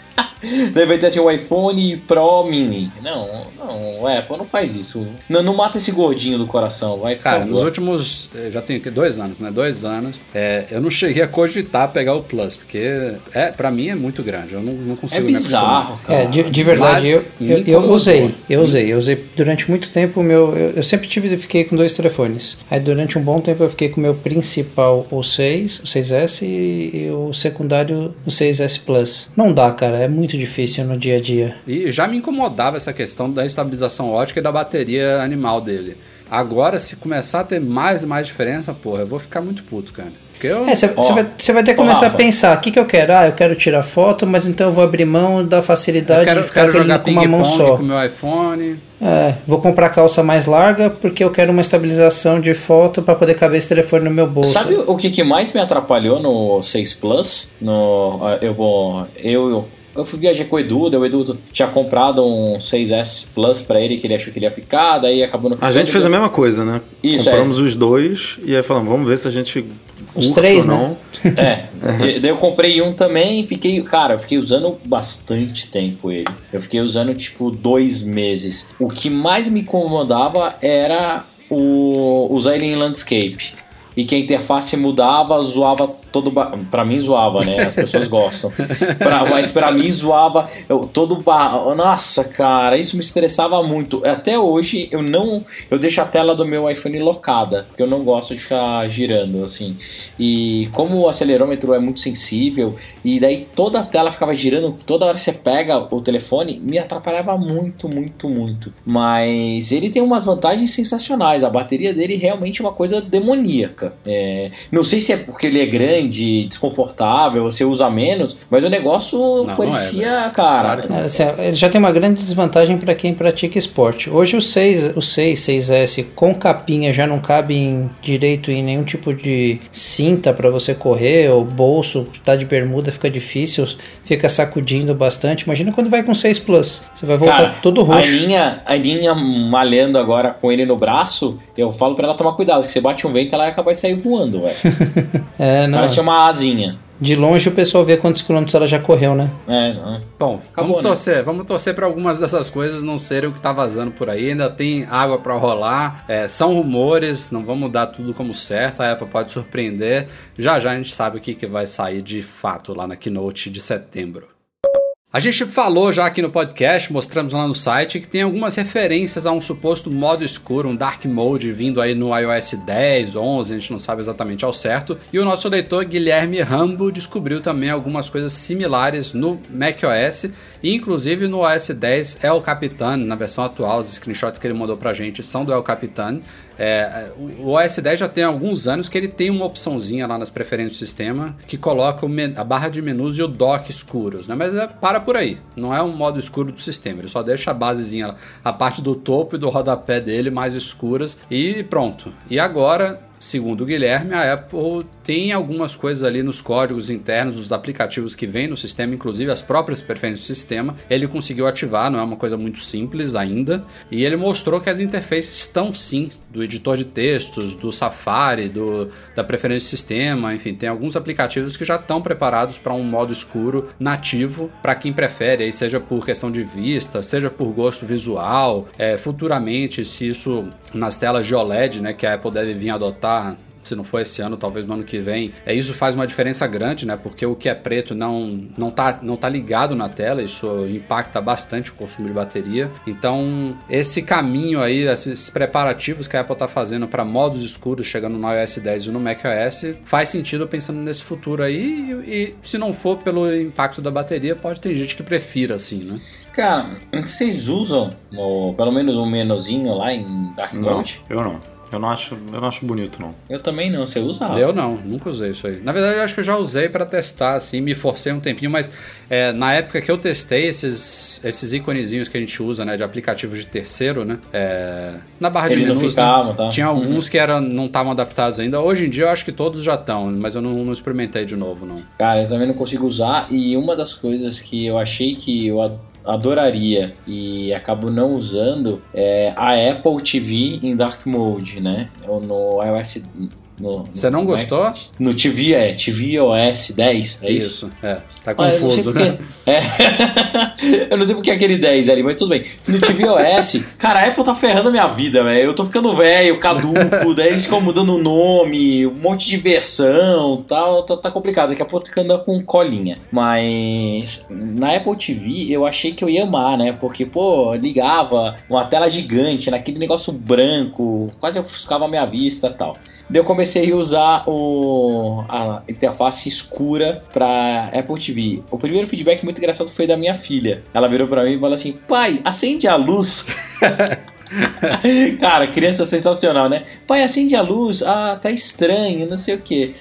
Vai ter assim o iPhone Pro Mini. Não, não, o Apple não faz isso. Não, não mata esse gordinho do coração, vai. Cara, favor. nos últimos. eh, Já tem dois anos, né? Dois anos. é, eu não cheguei a cogitar pegar o Plus, porque é, pra mim é muito grande. Eu não, não É consigo me acostumar. bizarro, cara. É, de, de verdade, Mas eu, eu, eu usei, eu usei, eu usei durante muito tempo o meu, eu, eu sempre tive, fiquei com dois telefones. Aí durante um bom tempo eu fiquei com o meu principal, o 6, o 6S e, e o secundário, o 6S Plus. Não dá, cara, é muito difícil no dia a dia. E já me incomodava essa questão da estabilização ótica e da bateria animal dele. Agora, se começar a ter mais e mais diferença, porra, eu vou ficar muito puto, cara. Porque eu. É, você Ó, vai, cê vai ter que começar Rafa. a pensar, o que, que eu quero? Ah, eu quero tirar foto, mas então eu vou abrir mão da eu facilidade quero, de ficar quero jogar com uma mão só. com o meu iPhone. É, vou comprar calça mais larga porque eu quero uma estabilização de foto para poder caber esse telefone no meu bolso. Sabe o que, que mais me atrapalhou no 6 Plus? No, ah, eu vou. Eu, eu, eu fui viajar com o Edu, daí o Edu tinha comprado um 6S Plus pra ele que ele achou que ele ia ficar, daí acabou no A gente fez a mesma coisa, né? Isso, Compramos os dois e aí falamos, vamos ver se a gente Os três, ou né? não. É, e- daí eu comprei um também e fiquei, cara, eu fiquei usando bastante tempo ele. Eu fiquei usando tipo dois meses. O que mais me incomodava era o usar ele em landscape. E que a interface mudava, zoava todo. Ba... Pra mim zoava, né? As pessoas gostam. Pra- mas pra mim zoava eu, todo. Ba... Nossa, cara, isso me estressava muito. Até hoje eu não. Eu deixo a tela do meu iPhone locada, porque eu não gosto de ficar girando assim. E como o acelerômetro é muito sensível, e daí toda a tela ficava girando, toda hora que você pega o telefone, me atrapalhava muito, muito, muito. Mas ele tem umas vantagens sensacionais. A bateria dele realmente é uma coisa demoníaca. É, não sei se é porque ele é grande, desconfortável, você usa menos, mas o negócio não é, parecia, cara. Claro que É, assim, ele já tem uma grande desvantagem para quem pratica esporte. Hoje o 6, o 6, 6S com capinha já não cabe em, direito em nenhum tipo de cinta para você correr, ou bolso, tá de bermuda, fica difícil, fica sacudindo bastante. Imagina quando vai com 6 Plus, você vai voltar Cara, todo A roxo. Aninha, a Aninha malhando agora com ele no braço, eu falo pra ela tomar cuidado, que você bate um vento ela capaz de sair voando, velho. É, não. Parece uma asinha. De longe o pessoal vê quantos quilômetros ela já correu, né? É, não. Bom, Acabou, vamos né? torcer, vamos torcer para algumas dessas coisas não serem o que tá vazando por aí. Ainda tem água para rolar, é, são rumores, não vamos dar tudo como certo. A Apple pode surpreender. Já já a gente sabe o que, que vai sair de fato lá na keynote de setembro. A gente falou já aqui no podcast, mostramos lá no site, que tem algumas referências a um suposto modo escuro, um dark mode vindo aí no iOS 10, 11, a gente não sabe exatamente ao certo. E o nosso leitor Guilherme Rambo descobriu também algumas coisas similares no macOS e inclusive no OS 10 El Capitan, na versão atual, os screenshots que ele mandou pra gente são do El Capitan. É, o OS 10 já tem alguns anos que ele tem uma opçãozinha lá nas preferências do sistema que coloca o a barra de menus e o dock escuros, né? Mas é, para por aí, não é um modo escuro do sistema, ele só deixa a basezinha, a parte do topo e do rodapé dele mais escuras e pronto. E agora Segundo o Guilherme, a Apple tem algumas coisas ali nos códigos internos dos aplicativos que vêm no sistema, inclusive as próprias preferências do sistema. Ele conseguiu ativar, não é uma coisa muito simples ainda. E ele mostrou que as interfaces estão sim, do editor de textos, do Safari, do, da preferência do sistema, enfim, tem alguns aplicativos que já estão preparados para um modo escuro nativo para quem prefere, aí seja por questão de vista, seja por gosto visual. É, futuramente, se isso nas telas de OLED, né, que a Apple deve vir adotar se não for esse ano, talvez no ano que vem. É, isso faz uma diferença grande, né? Porque o que é preto não, não, tá, não tá ligado na tela, isso impacta bastante o consumo de bateria. Então, esse caminho aí, esses preparativos que a Apple tá fazendo para modos escuros chegando no iOS 10 e no macOS, faz sentido pensando nesse futuro aí. E, e se não for pelo impacto da bateria, pode ter gente que prefira assim, né? Cara, vocês usam no, pelo menos um menuzinho lá em Dark Não, Mode? eu não. Eu não acho, eu não acho bonito, não. Eu também não, você usa? Rafa? Eu não, nunca usei isso aí. Na verdade, eu acho que eu já usei para testar, assim, me forcei um tempinho, mas é, na época que eu testei esses, esses íconezinhos que a gente usa, né, de aplicativos de terceiro, né, é, na barra Eles de não menus, ficavam, né, tá? tinha alguns que eram, não estavam adaptados ainda. Hoje em dia eu acho que todos já estão, mas eu não, não experimentei de novo, não. Cara, eu também não consigo usar. E uma das coisas que eu achei que eu adoraria e acabo não usando é a Apple TV em Dark Mode, né? Ou No iOS no- Você não no- gostou? No TV, é, tvOS 10, é isso? Isso, é. Tá Ah, eu confuso, porque- né? É. eu não sei porque é aquele 10 ali, mas tudo bem. No tvOS, cara, a Apple tá ferrando a minha vida, velho. Eu tô ficando velho, caduco, daí eles ficam mudando o nome, um monte de versão tal. Tá, tá complicado. Daqui a pouco eu anda com colinha. Mas na Apple TV eu achei que eu ia amar, né? Porque, pô, ligava uma tela gigante, naquele negócio branco, quase ofuscava a minha vista e tal. Daí eu comecei a usar o, a interface escura pra Apple TV. O primeiro feedback muito engraçado foi da minha filha. Ela virou pra mim e falou assim: pai, acende a luz. Cara, criança sensacional, né? Pai, acende a luz. Ah, tá estranho, não sei o que.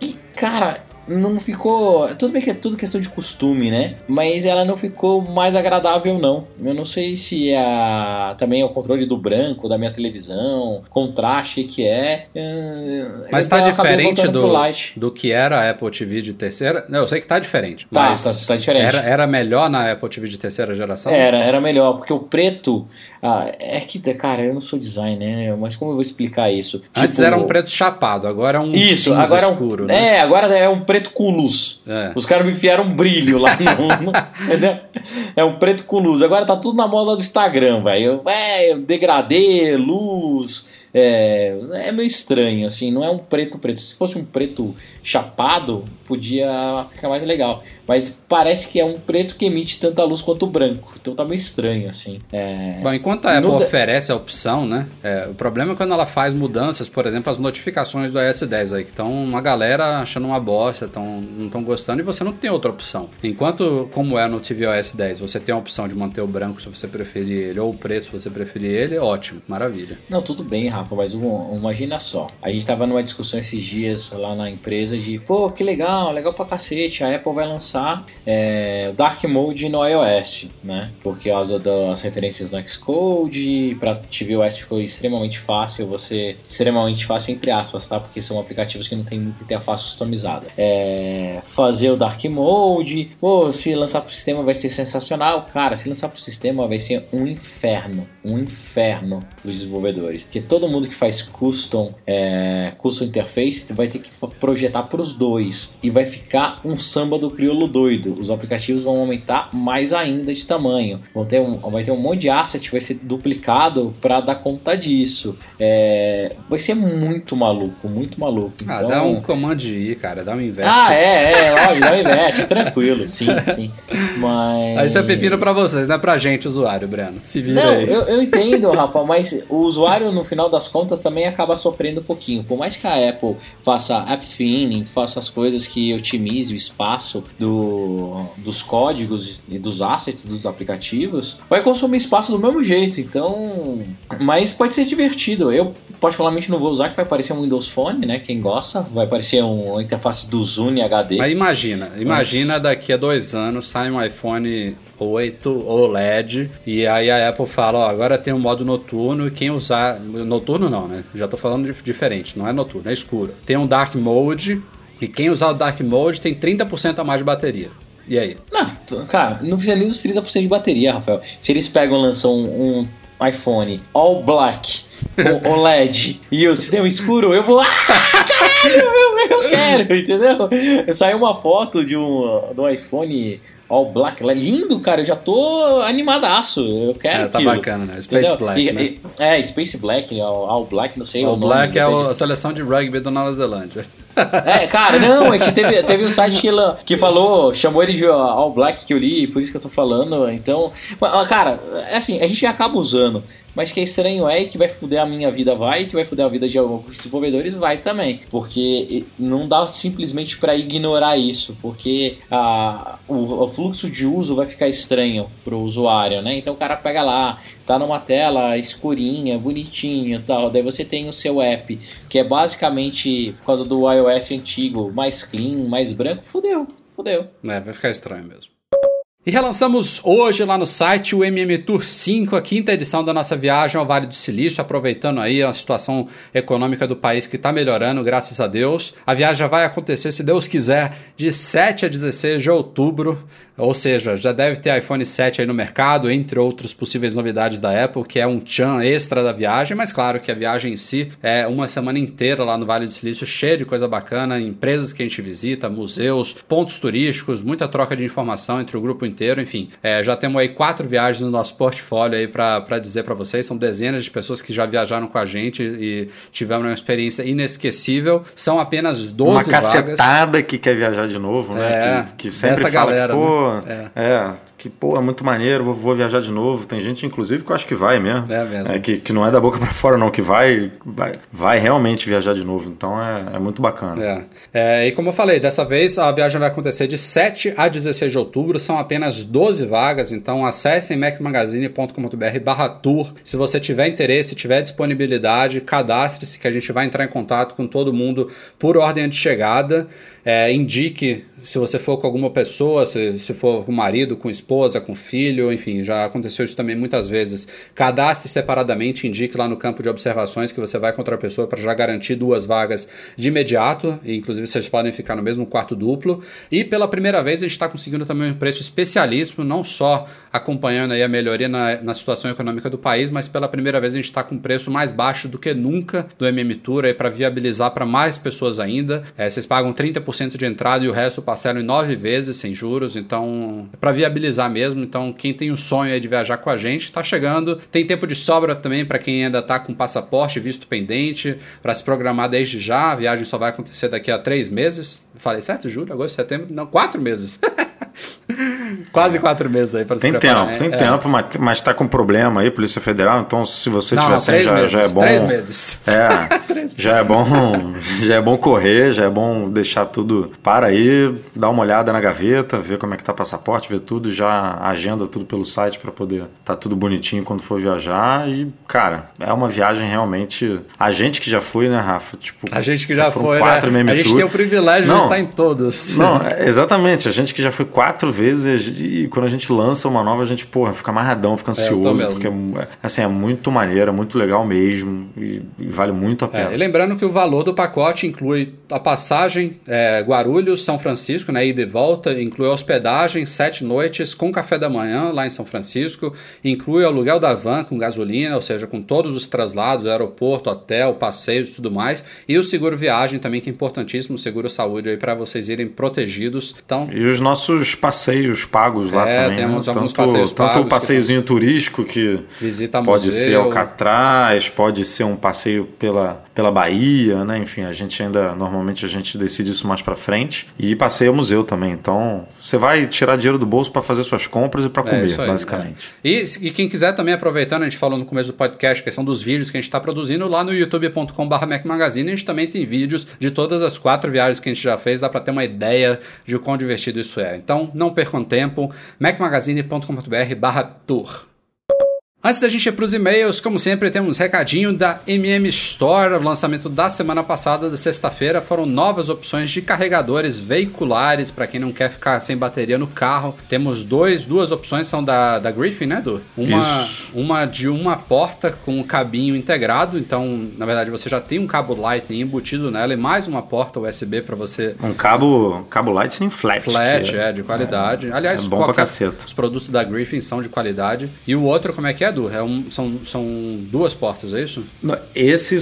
E, cara, não ficou. Tudo bem que é tudo questão de costume, né? Mas ela não ficou mais agradável, não. Eu não sei se é a... também é o controle do branco da minha televisão, contraste que é. Eh, Mas tá diferente do, do que era a Apple TV de terceira. Não, eu sei que tá diferente. Tá, mas tá- tá diferente. Era, era melhor na Apple TV de terceira geração? Era, era melhor, porque o preto. ah, é que, cara, eu não sou designer, né? Mas como eu vou explicar isso? Antes Tipo, era um preto chapado, agora é um Isso, agora é um, escuro. né? É, agora é um preto com luz. É. Os caras me enfiaram um brilho lá no. no-? É um preto com luz. Agora tá tudo na moda do Instagram, velho. É, degradê, luz. É, é meio estranho, assim. Não é um preto preto. Se fosse um preto chapado, podia ficar mais legal. Mas parece que é um preto que emite tanta luz quanto o branco. Então tá meio estranho, assim. É, Bom, enquanto a Apple No- oferece a opção, né? é, o problema é quando ela faz mudanças, por exemplo, as notificações do iOS 10 aí, que estão uma galera achando uma bosta, tão, não estão gostando e você não tem outra opção. Enquanto, como é no tvOS 10, você tem a opção de manter o branco se você preferir ele, ou o preto se você preferir ele, ótimo, maravilha. Não, tudo bem, Rafa, mas imagina só. A gente tava numa discussão esses dias lá na empresa de, pô, que legal, legal pra cacete. A Apple vai lançar é, Dark Mode no iOS, né? Por causa das referências no Xcode, pra tvOS ficou extremamente fácil, você. Extremamente fácil, entre aspas, tá? Porque são aplicativos que não tem muita interface customizada. É, fazer o Dark Mode, pô, se lançar pro sistema vai ser sensacional. Cara, se lançar pro sistema vai ser um inferno. Um inferno dos desenvolvedores. Porque todo mundo que faz custom, é, custom interface vai ter que projetar pros dois. E vai ficar um samba do crioulo doido. Os aplicativos vão aumentar mais ainda de tamanho. Vão ter um, vai ter um monte de asset que vai ser duplicado para dar conta disso. É, vai ser muito maluco, muito maluco. Ah, Então- dá um command I, cara, dá um invert. ah, é, é, óbvio, dá um inverte, tranquilo, sim, sim. Mas. Aí isso é pepino pra vocês, não é pra gente, usuário, Breno. Se vira Não, aí. eu, eu entendo, Rafa, mas o usuário, no final das contas, também acaba sofrendo um pouquinho. Por mais que a Apple faça app thinning, faça as coisas que otimize o espaço do, dos códigos e dos assets dos aplicativos, vai consumir espaço do mesmo jeito. Então. Mas pode ser divertido. Eu, particularmente, não vou usar, que vai parecer um Windows Phone, né? Quem gosta, vai parecer um- uma interface do Zune HD. Mas imagina, imagina daqui a dois anos sai um iPhone 8 OLED e aí a Apple fala, ó, agora tem um modo noturno e quem usar... Noturno não, né? Já tô falando de diferente, não é noturno, é escuro. Tem um Dark Mode e quem usar o Dark Mode tem 30% a mais de bateria. E aí? Não, cara, não precisa nem dos 30% de bateria, Rafael. Se eles pegam e lançam um, um iPhone all black com OLED e o sistema escuro, eu vou. Ah, caralho, eu, eu quero, entendeu? Saiu uma foto de um, do iPhone all black, lá, lindo, cara. Eu já tô animadaço. Eu quero. É, tá aquilo, bacana, né? Space entendeu? Black, E- né? e- é, Space Black, all, all black, não sei O o nome. Black é o- a seleção de rugby da Nova Zelândia. É, cara, não, é que teve, teve um site que, que falou, chamou ele de All Black que eu li, por isso que eu tô falando. Então, cara, é assim, a gente acaba usando. Mas que é estranho é que vai fuder a minha vida, vai, que vai fuder a vida de alguns desenvolvedores, vai também. Porque não dá simplesmente pra ignorar isso, porque a, o, o fluxo de uso vai ficar estranho pro usuário, né? Então o cara pega lá, tá numa tela escurinha, bonitinha tal, daí você tem o seu app, que é basicamente, por causa do iOS antigo, mais clean, mais branco, fudeu, fudeu. É, vai ficar estranho mesmo. E relançamos hoje lá no site o MM Tour 5, a quinta edição da nossa viagem ao Vale do Silício, aproveitando aí a situação econômica do país que está melhorando, graças a Deus. A viagem já vai acontecer, se Deus quiser, de 7 a 16 de outubro, ou seja, já deve ter iPhone 7 aí no mercado, entre outras possíveis novidades da Apple, que é um tchan extra da viagem, mas claro que a viagem em si é uma semana inteira lá no Vale do Silício, cheia de coisa bacana, empresas que a gente visita, museus, pontos turísticos, muita troca de informação entre o grupo inteiro enfim. É, já temos aí quatro viagens no nosso portfólio aí para dizer para vocês. São dezenas de pessoas que já viajaram com a gente e tiveram uma experiência inesquecível. São apenas 12 Uma cacetada vagas. que quer viajar de novo, né? É, que, que sempre essa fala galera, que, pô, né? é. é que, pô, é muito maneiro, vou, vou, viajar de novo. Tem gente, inclusive, que eu acho que vai mesmo. É mesmo. É, que, que não é da boca para fora, não, que vai, vai, vai realmente viajar de novo. Então é, é muito bacana. É. é. E como eu falei, dessa vez a viagem vai acontecer de 7 a 16 de outubro. São apenas 12 vagas, então acessem macmagazine.com.br barra tour. Se você tiver interesse, tiver disponibilidade, cadastre-se que a gente vai entrar em contato com todo mundo por ordem de chegada. É, indique se você for com alguma pessoa, se, se for com marido, com esposa, com filho, enfim, já aconteceu isso também muitas vezes. Cadastre separadamente, indique lá no campo de observações que você vai contra a pessoa para já garantir duas vagas de imediato, e inclusive vocês podem ficar no mesmo quarto duplo. E pela primeira vez a gente está conseguindo também um preço especialíssimo, não só acompanhando aí a melhoria na, na situação econômica do país, mas pela primeira vez a gente está com um preço mais baixo do que nunca do MM Tour para viabilizar para mais pessoas ainda. É, vocês pagam 30% de entrada e o resto parcelam em nove vezes sem juros, então é para viabilizar mesmo. Então quem tem o sonho de viajar com a gente está chegando. Tem tempo de sobra também para quem ainda está com passaporte, visto pendente, para se programar desde já. A viagem só vai acontecer daqui a três meses. Falei certo? Julho, agosto, setembro? Não, quatro meses. Quase quatro meses aí para se tem preparar. Tempo, tem é. tempo, mas, mas tá com problema aí, Polícia Federal, então se você não, tiver sem, já, já, é bom. Três meses. É, três já é bom, já é bom correr, já é bom deixar tudo para aí, dar uma olhada na gaveta, ver como é que tá o passaporte, ver tudo, já agenda tudo pelo site para poder tá tudo bonitinho quando for viajar e, cara, é uma viagem realmente a gente que já foi, né, Rafa? Tipo, a gente que já, foi, quatro né? A gente tem o privilégio não, de estar em todos. Não, exatamente, a gente que já foi quatro vezes e quando a gente lança uma nova, a gente, porra, fica amarradão, fica é, ansioso, é, porque é, assim, é muito maneiro, é muito legal mesmo e, e vale muito a é, pena. É, e lembrando que o valor do pacote inclui a passagem é, Guarulhos, São Francisco, né, ida e volta, inclui a hospedagem, sete noites com café da manhã lá em São Francisco, inclui o aluguel da van com gasolina, ou seja, com todos os traslados, aeroporto, hotel, passeios e tudo mais, e o seguro viagem também, que é importantíssimo, seguro saúde aí para vocês irem protegidos. Então, e os nossos passeios pagos lá é, também. Temos né? alguns tanto, passeios tanto pagos. Tanto o passeiozinho que... turístico que Visita pode museu. ser Alcatraz, pode ser um passeio pela, pela Bahia, né? Enfim, a gente ainda, normalmente a gente decide isso mais para frente. E passeio ao museu também. Então, você vai tirar dinheiro do bolso para fazer suas compras e para é comer, é aí, basicamente. É. E, e, quem quiser também, aproveitando, a gente falou no começo do podcast, questão dos vídeos que a gente está produzindo lá no youtube.com.br Mac Magazine, a gente também tem vídeos de todas as quatro viagens que a gente já fez, dá para ter uma ideia de o quão divertido isso é. Então, não percam tempo, macmagazine.com.br barra tour. Antes da gente ir para os e-mails, como sempre, temos um recadinho da MM Store. O lançamento da semana passada, da sexta-feira, foram novas opções de carregadores veiculares para quem não quer ficar sem bateria no carro. Temos dois, duas opções, são da, da Griffin, né, Du? Uma, uma de uma porta com o cabinho integrado. Então, na verdade, você já tem um cabo Lightning embutido nela e mais uma porta USB para você. Um cabo, cabo Lightning flat. Flat, é, é, de qualidade. É, Aliás, é bom qualquer, os produtos da Griffin são de qualidade. E o outro, como é que é? É um, são, são duas portas, é isso? Esse,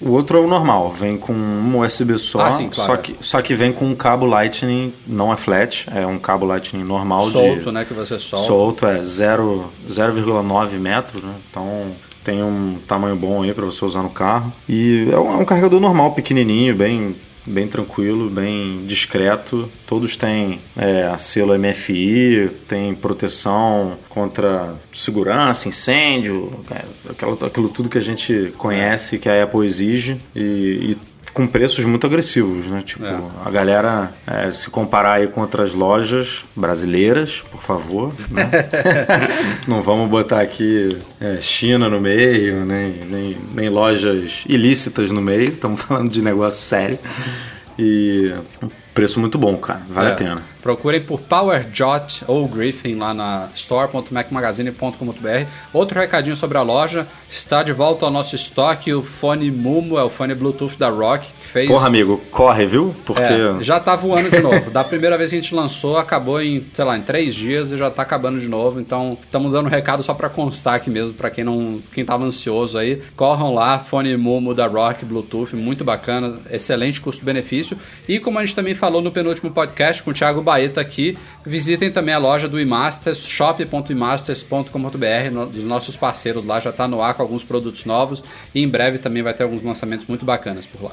o outro é o normal, vem com um USB só, ah, sim, claro. só, que, só que vem com um cabo Lightning, não é flat, é um cabo Lightning normal. Solto, de, né, que você solta. Solto, é 0,9 metros, né, então tem um tamanho bom aí para você usar no carro. E é um, é um carregador normal, pequenininho, bem bem tranquilo, bem discreto. Todos têm é, selo MFI, tem proteção contra segurança, incêndio, é, aquilo, aquilo tudo que a gente conhece que a Apple exige e, e com preços muito agressivos, né? Tipo, é. a galera é, se comparar aí com outras lojas brasileiras, por favor, né? não vamos botar aqui é, China no meio, nem, nem, nem lojas ilícitas no meio, estamos falando de negócio sério. E preço muito bom, cara, vale é. a pena. Procurem por PowerJot ou Griffin lá na store.macmagazine.com.br. Outro recadinho sobre a loja, está de volta ao nosso estoque o fone Mumo, é o fone Bluetooth da Rock, que fez... Porra, amigo, corre, viu? Porque... É, já tá voando de novo. da primeira vez que a gente lançou, acabou em, sei lá, em três dias e já tá acabando de novo. Então, estamos dando um recado só para constar aqui mesmo, para quem não, quem tava ansioso aí. Corram lá, fone Mumo da Rock, Bluetooth, muito bacana, excelente custo-benefício. E como a gente também falou no penúltimo podcast com o Thiago Baeta aqui, visitem também a loja do iMasters, shop.imasters.com.br, no, dos nossos parceiros lá, já tá no ar com alguns produtos novos e em breve também vai ter alguns lançamentos muito bacanas por lá.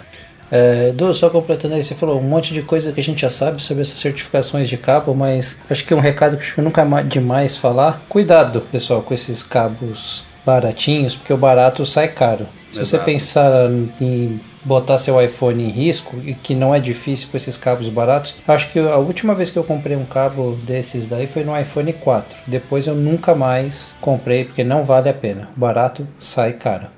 É, Edu, só completando aí, você falou um monte de coisa que a gente já sabe sobre essas certificações de cabo, mas acho que um recado que nunca é demais falar. Cuidado, pessoal, com esses cabos baratinhos, porque o barato sai caro. Se você Exato. pensar em botar seu iPhone em risco, e que não é difícil com esses cabos baratos, acho que a última vez que eu comprei um cabo desses daí foi no iPhone 4. Depois eu nunca mais comprei, porque não vale a pena. Barato sai caro.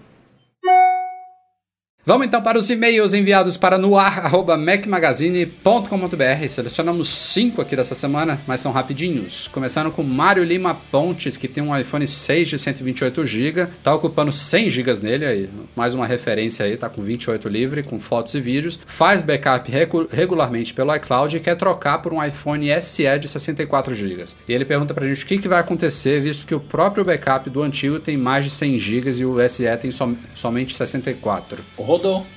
Vamos então para os e-mails enviados para noar.mecmagazine.com.br. Selecionamos cinco aqui dessa semana, mas são rapidinhos. Começando com Mário Lima Pontes, que tem um iPhone 6 de 128 GB, tá ocupando 100 GB nele, aí, mais uma referência aí, tá com 28 livre, com fotos e vídeos. Faz backup regu- regularmente pelo iCloud e quer trocar por um iPhone SE de 64 GB. E ele pergunta pra gente o que, que vai acontecer, visto que o próprio backup do antigo tem mais de 100 GB e o SE tem som- somente 64.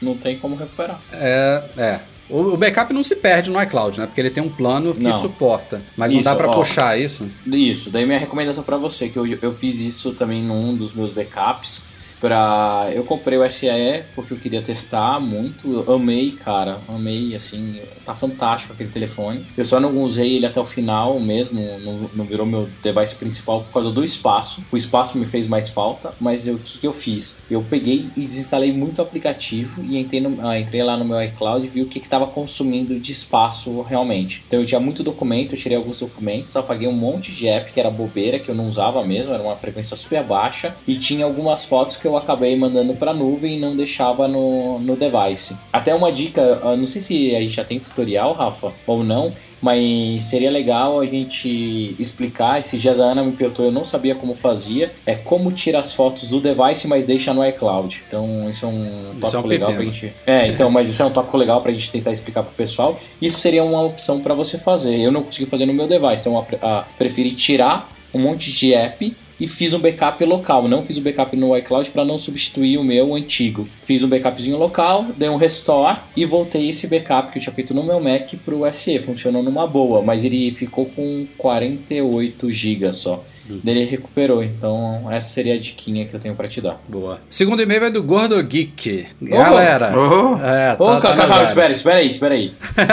Não tem como recuperar. É, é. O, o backup não se perde no iCloud, né? Porque ele tem um plano que Não. suporta. Mas não Isso, dá pra ó. puxar isso. Isso, daí minha recomendação pra você, que eu, eu fiz isso também num dos meus backups. Pra... Eu comprei o SE porque eu queria testar muito. Amei, cara. Amei, assim. Tá fantástico aquele telefone. Eu só não usei ele até o final mesmo. Não, não virou meu device principal por causa do espaço. O espaço me fez mais falta. Mas o que, que eu fiz? Eu peguei e desinstalei muito aplicativo e entrei, no- ah, entrei lá no meu iCloud e vi o que estava consumindo de espaço realmente. Então eu tinha muito documento, eu tirei alguns documentos, apaguei um monte de app que era bobeira, que eu não usava mesmo, era uma frequência super baixa. E tinha algumas fotos que eu acabei mandando para nuvem e não deixava no, no device. Até uma dica, não sei se a gente já tem tutorial, Rafa, ou não. Mas seria legal a gente explicar. Esses dias a Ana me perguntou, eu não sabia como fazia. É como tira as fotos do device, mas deixa no iCloud. Então, isso é um tópico é um legal pra pepino. gente. É, então, mas isso é um tópico legal pra gente tentar explicar pro pessoal. Isso seria uma opção pra você fazer. Eu não consegui fazer no meu device, então eu pre- ah, preferi tirar um monte de app e fiz um backup local. Não fiz o backup no iCloud para não substituir o meu antigo. Fiz um backupzinho local, dei um restore e voltei esse backup que eu tinha feito no meu Mac pro SE. Funcionou numa boa, mas ele ficou com 48 GB só. Daí ele recuperou, então essa seria a diquinha que eu tenho pra te dar. Boa. Segundo e-mail é do Gordo Geek. Galera. Oh. É, Ô, tá, tá calma, calma, espera, espera aí, espera aí.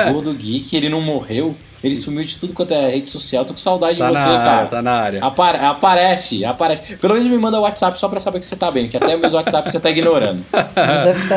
O Gordo Geek, ele não morreu, ele sumiu de tudo quanto é rede social. Tô com saudade Tá de você, cara. área, tá na área. Apare- aparece, aparece. Pelo menos me manda o WhatsApp só pra saber que você tá bem, que até o meu WhatsApp você tá ignorando. Ele deve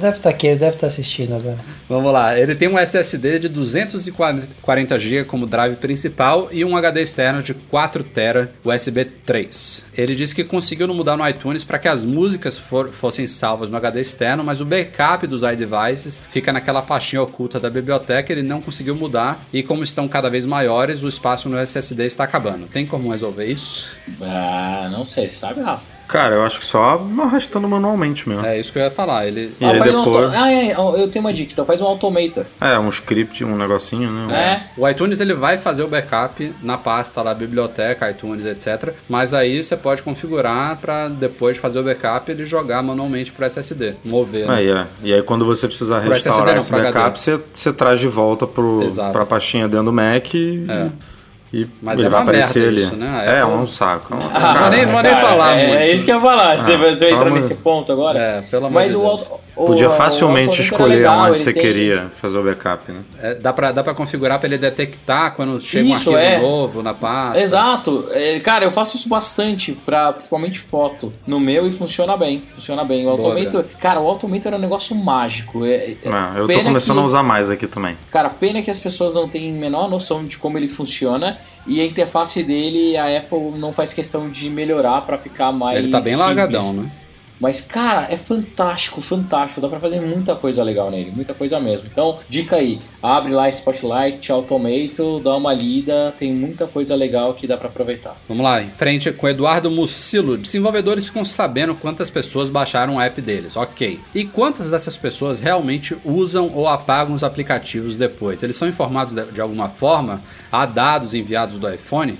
tá, estar aqui, ele deve estar assistindo agora. Vamos lá. Ele tem um SSD de 240 GB como drive principal e um HD externo de 4 TB USB 3. Ele disse que conseguiu não mudar no iTunes para que as músicas for- fossem salvas no HD externo, mas o backup dos iDevices fica naquela pastinha oculta da biblioteca. Ele não conseguiu mudar e como estão cada vez maiores, o espaço no SSD está acabando. Tem como resolver isso? Ah, não sei, sabe, Rafa? Cara, eu acho que só arrastando manualmente mesmo. É isso que eu ia falar. Ele E Ah, aí faz um depois- auto- ah, é, eu tenho uma dica, então faz um automator. É, um script, um negocinho, né? É. O iTunes ele vai fazer o backup na pasta lá, biblioteca, iTunes, etc. Mas aí você pode configurar para depois de fazer o backup ele jogar manualmente pro SSD, mover. né? Aí, é. E aí quando você precisar Pro SSD restaurar não, esse backup, HD. você, você traz de volta pro, Exato. pra pastinha dentro do Mac e, É. e Mas ele é vai uma aparecer merda ali. isso, né? A É, Apple- um saco. não vou nem- não vou nem falar é, muito. É isso que eu ia falar, você, Ah, vai- você vai entrar nesse ponto agora. É, pelo amor Mas de Deus. o- Podia o facilmente escolher legal, onde você tem- queria fazer o backup, né? É, dá pra, dá pra configurar pra ele detectar quando chega Isso, um arquivo é. novo na pasta. Exato. É, cara, eu faço isso bastante, pra, principalmente foto no meu e funciona bem. Funciona bem. O Automator, cara, o Automator é um negócio mágico. É, é- Ah, eu tô começando que- a usar mais aqui também. Cara, pena que as pessoas não têm menor noção de como ele funciona e a interface dele a Apple não faz questão de melhorar pra ficar mais Ele tá bem simples. largadão, né? Mas, cara, é fantástico, fantástico. Dá pra fazer muita coisa legal nele, muita coisa mesmo. Então, dica aí, abre lá Spotlight, Automato, dá uma lida, tem muita coisa legal que dá para aproveitar. Vamos lá, em frente com Eduardo Mucilo. Desenvolvedores ficam sabendo quantas pessoas baixaram o app deles, ok. E quantas dessas pessoas realmente usam ou apagam os aplicativos depois? Eles são informados de, de alguma forma? Há dados enviados do iPhone?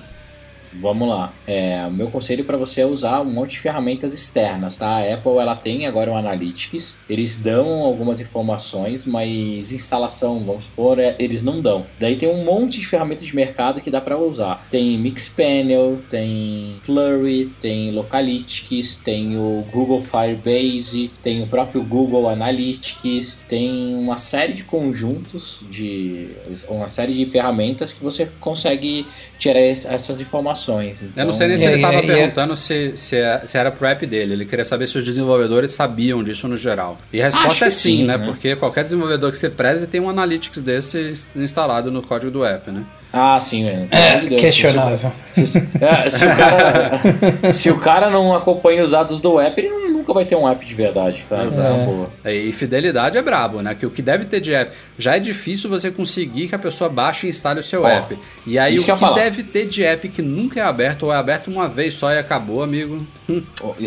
Vamos lá. É, o meu conselho para você é usar um monte de ferramentas externas, tá? A Apple ela tem agora o Analytics, eles dão algumas informações, mas instalação, vamos supor, é, eles não dão. Daí tem um monte de ferramentas de mercado que dá para usar. Tem Mixpanel, tem Flurry, tem Localytics, tem o Google Firebase, tem o próprio Google Analytics, tem uma série de conjuntos de uma série de ferramentas que você consegue tirar essas informações informações. Então... Eu não sei nem se ele estava perguntando se, se, é, se, era pro app dele. Ele queria saber se os desenvolvedores sabiam disso no geral. E a resposta é sim, sim né? né? Porque qualquer desenvolvedor que você preze tem um analytics desse instalado no código do app, né? Ah, sim, velho. É, de questionável. Se, se, é, se, o cara, se o cara não acompanha os dados do app, ele nunca vai ter um app de verdade, cara. É. E fidelidade é brabo, né? Que o que deve ter de app. Já é difícil você conseguir que a pessoa baixe e instale o seu app. E aí o que, que deve ter de app que nunca é aberto ou é aberto uma vez só e acabou, amigo.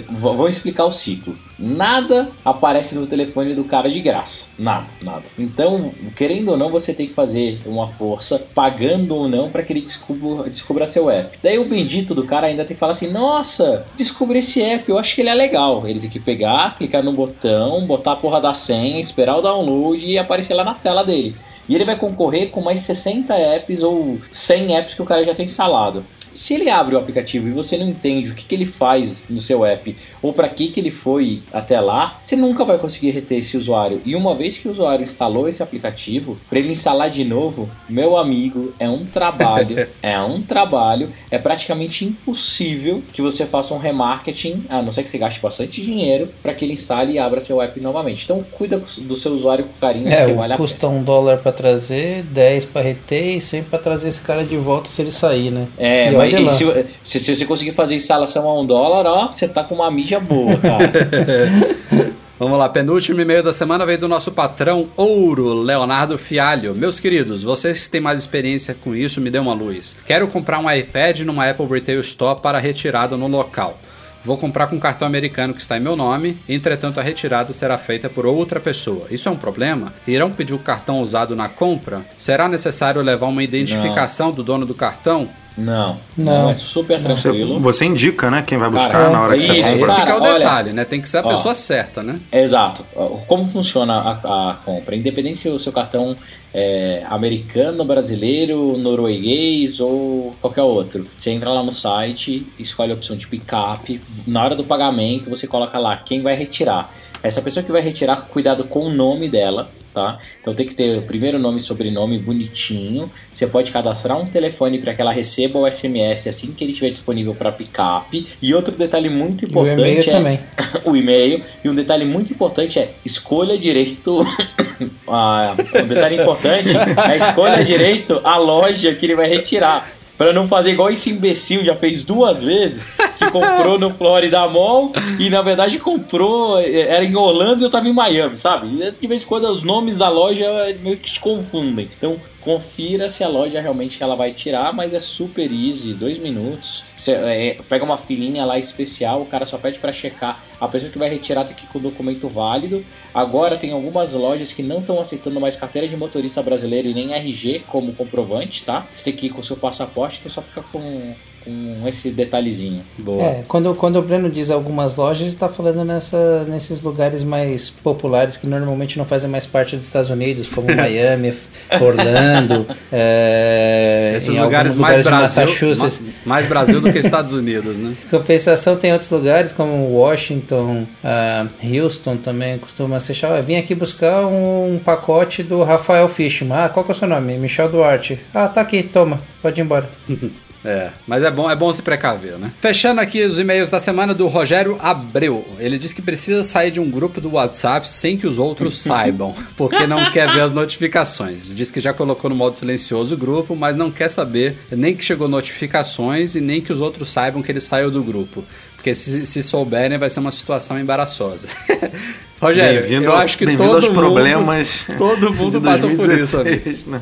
Vou explicar o ciclo. Nada aparece no telefone do cara de graça. Nada, nada. Então, querendo ou não, você tem que fazer uma força, pagando ou não, para que ele descubra, descubra seu app. Daí o bendito do cara ainda tem que falar assim: Nossa, descobri esse app, eu acho que ele é legal. Ele tem que pegar, clicar no botão, botar a porra da senha, esperar o download e aparecer lá na tela dele. E ele vai concorrer com mais 60 apps ou 100 apps que o cara já tem instalado. Se ele abre o aplicativo e você não entende o que, que ele faz no seu app ou para que, que ele foi até lá, você nunca vai conseguir reter esse usuário. E uma vez que o usuário instalou esse aplicativo, para ele instalar de novo, meu amigo, é um trabalho, é um trabalho, é praticamente impossível que você faça um remarketing, a não ser que você gaste bastante dinheiro para que ele instale e abra seu app novamente. Então cuida do seu usuário com carinho, é, vale custa um dólar para trazer, 10 para reter e 100 para trazer esse cara de volta se ele sair, né? É, e se, se, se, você conseguir fazer instalação a um dólar, ó, você tá com uma mídia boa, cara. Vamos lá, penúltimo e-mail da semana veio do nosso patrão Ouro, Leonardo Fialho. Meus queridos, vocês que têm mais experiência com isso, me dê uma luz. Quero comprar um iPad numa Apple Retail Store para retirada no local. Vou comprar com cartão americano que está em meu nome, entretanto a retirada será feita por outra pessoa. Isso é um problema? Irão pedir o cartão usado na compra? Será necessário levar uma identificação Não. do dono do cartão? Não, não, é super tranquilo. Você, você, indica, né, quem vai buscar cara, na hora que isso, você compra. Esse é o detalhe, olha, né? Tem que ser a ó, pessoa certa, né? Exato. Como funciona a, a compra? Independente se o seu cartão é americano, brasileiro, norueguês ou qualquer outro. Você entra lá no site, escolhe a opção de pick-up. Na hora do pagamento, você coloca lá quem vai retirar. Essa pessoa que vai retirar, cuidado com o nome dela, tá? Então tem que ter o primeiro nome e sobrenome bonitinho. Você pode cadastrar um telefone para que ela receba o SMS assim que ele estiver disponível para picape. E outro detalhe muito importante o é também. o e-mail. E um detalhe muito importante é escolha direito. ah, um detalhe importante é escolha direito a loja que ele vai retirar. Para não fazer igual esse imbecil já fez duas vezes, que comprou no Florida Mall e na verdade comprou, era em Orlando e eu tava em Miami, sabe? De vez em quando os nomes da loja meio que se confundem. Então confira se a loja realmente ela vai tirar, mas é super easy, dois minutos. Você é, pega uma filinha lá especial, o cara só pede para checar. A pessoa que vai retirar tem que ir com o documento válido. Agora tem algumas lojas que não estão aceitando mais carteira de motorista brasileiro e nem RG como comprovante, tá? Você tem que ir com o seu passaporte, então só fica com com esse detalhezinho. Boa. É, quando, quando o Breno diz algumas lojas, ele está falando nessa, nesses lugares mais populares que normalmente não fazem mais parte dos Estados Unidos, como Miami, Orlando. É, Esses lugares mais lugares Brasil, mais, mais Brasil do que Estados Unidos, né? Compensação tem outros lugares como Washington, uh, Houston também costuma ser. Vim aqui buscar um, um pacote do Rafael Fishman. Ah, qual que é o seu nome? Michel Duarte. Ah, tá aqui, toma, pode ir embora. É, mas é bom, é bom se precaver, né? Fechando aqui os e-mails da semana do Rogério Abreu. Ele diz que precisa sair de um grupo do WhatsApp sem que os outros saibam, porque não quer ver as notificações. Ele diz que já colocou no modo silencioso o grupo, mas não quer saber nem que chegou notificações e nem que os outros saibam que ele saiu do grupo Porque se, se souberem, vai ser uma situação embaraçosa. Rogério, Bem-vindo eu acho que bem-vindo todo aos mundo, problemas todo mundo de passa por isso. 2016, né?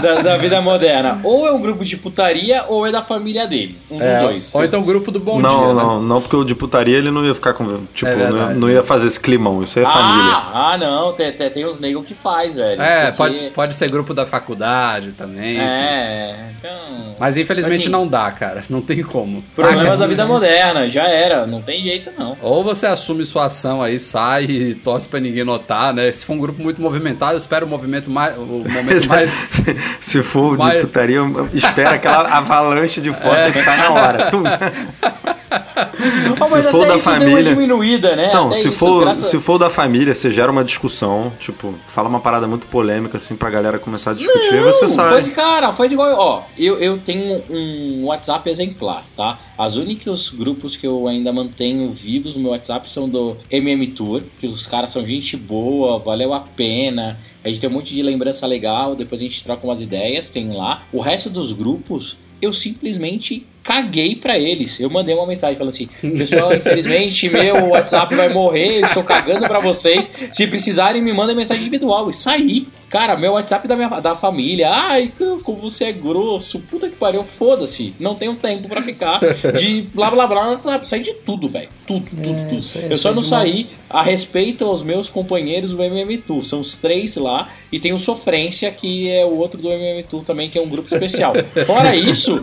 da, da vida moderna. Ou é um grupo de putaria ou é da família dele. Um É, dos dois. ou então o grupo do Bom não, Dia, né? não, não, porque o de putaria ele não ia ficar com. Tipo, É não, ia, não ia fazer esse climão, isso aí é família. Ah, ah, não, tem, tem, tem os negros que faz, velho. É, Porque- pode, pode ser grupo da faculdade também. É, então. Mas infelizmente Assim, não dá, cara. Não tem como. Problemas Ah, da vida moderna, já era, não tem jeito não. Ou você assume sua ação aí, sai e torce pra ninguém notar, né? Se for um grupo muito movimentado, espera o movimento mais. O momento mais. Se for de Mas- putaria, espera aquela avalanche de foto É. que sai na hora. Tum. Oh, mas for da isso deu uma família- diminuída, né? Então, Até se isso, for, graças- se for da família, você gera uma discussão, tipo, fala uma parada muito polêmica, assim, pra galera começar a discutir, aí você Não, sai. Faz, cara, faz igual. Ó, eu, eu tenho um WhatsApp exemplar, tá? As únicos grupos que eu ainda mantenho vivos no meu WhatsApp são do MM Tour, que os caras são gente boa, valeu a pena. A gente tem um monte de lembrança legal, depois a gente troca umas ideias, tem lá. O resto dos grupos, eu simplesmente caguei pra eles. Eu mandei uma mensagem falando assim: Pessoal, infelizmente meu WhatsApp vai morrer, estou cagando pra vocês. Se precisarem, me mandem mensagem individual. E saí. Cara, meu WhatsApp da, minha, da família. Ai, como você é grosso. Puta que pariu, foda-se. Não tenho tempo pra ficar de blá blá blá no WhatsApp. Saí de tudo, velho. Tudo, tudo, tudo. isso aí, eu só não é saí a respeito aos meus companheiros do MM Tour. São os três lá. E tem o Sofrência, que é o outro do MM Tour também, que é um grupo especial. Fora isso,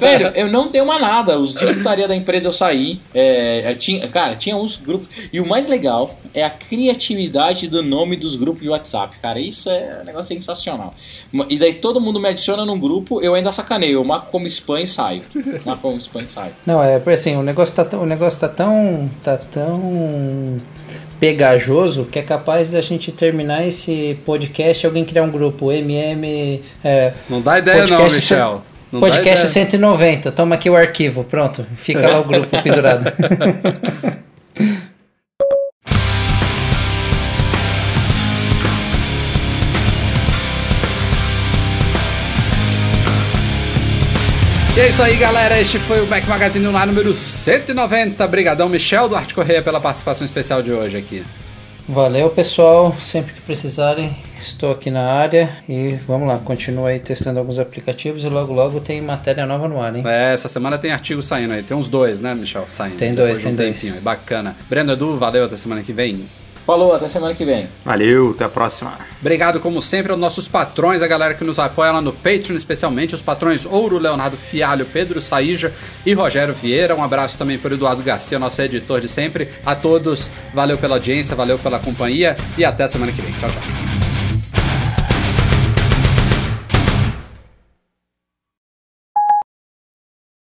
velho, eu não tenho mais nada. Os de putaria da empresa eu saí. É, eu tinha, cara, tinha uns grupos. E o mais legal é a criatividade do nome dos grupos de WhatsApp. Cara, isso é um negócio sensacional. E daí todo mundo me adiciona num grupo, eu ainda sacaneio. Eu marco como spam e saio. Marco como spam e saio. Não, é assim, o negócio tá, tão- o negócio tá tão. tá tão pegajoso que é capaz da gente terminar esse podcast e alguém criar um grupo MM. É, Não dá ideia, não, Michel. Não podcast ideia. 190, toma aqui o arquivo, pronto. Fica lá o grupo pendurado. é isso aí, galera. Este foi o Mac Magazine no ar número 190. Obrigadão, Michel Duarte Correia, pela participação especial de hoje aqui. Valeu, pessoal. Sempre que precisarem, estou aqui na área e vamos lá, continua aí testando alguns aplicativos e logo logo tem matéria nova no ar, hein? É, essa semana tem artigo saindo aí. Tem uns dois, né, Michel? Saindo. Tem dois, de um tem dois. tempinho. Bacana. Breno Edu, valeu até semana que vem. Falou, até semana que vem. Valeu, até a próxima. Obrigado, como sempre, aos nossos patrões, a galera que nos apoia lá no Patreon, especialmente os patrões Ouro, Leonardo Fialho, Pedro Saíja e Rogério Vieira. Um abraço também para o Eduardo Garcia, nosso editor de sempre. A todos, valeu pela audiência, valeu pela companhia e até semana que vem. Tchau, tchau.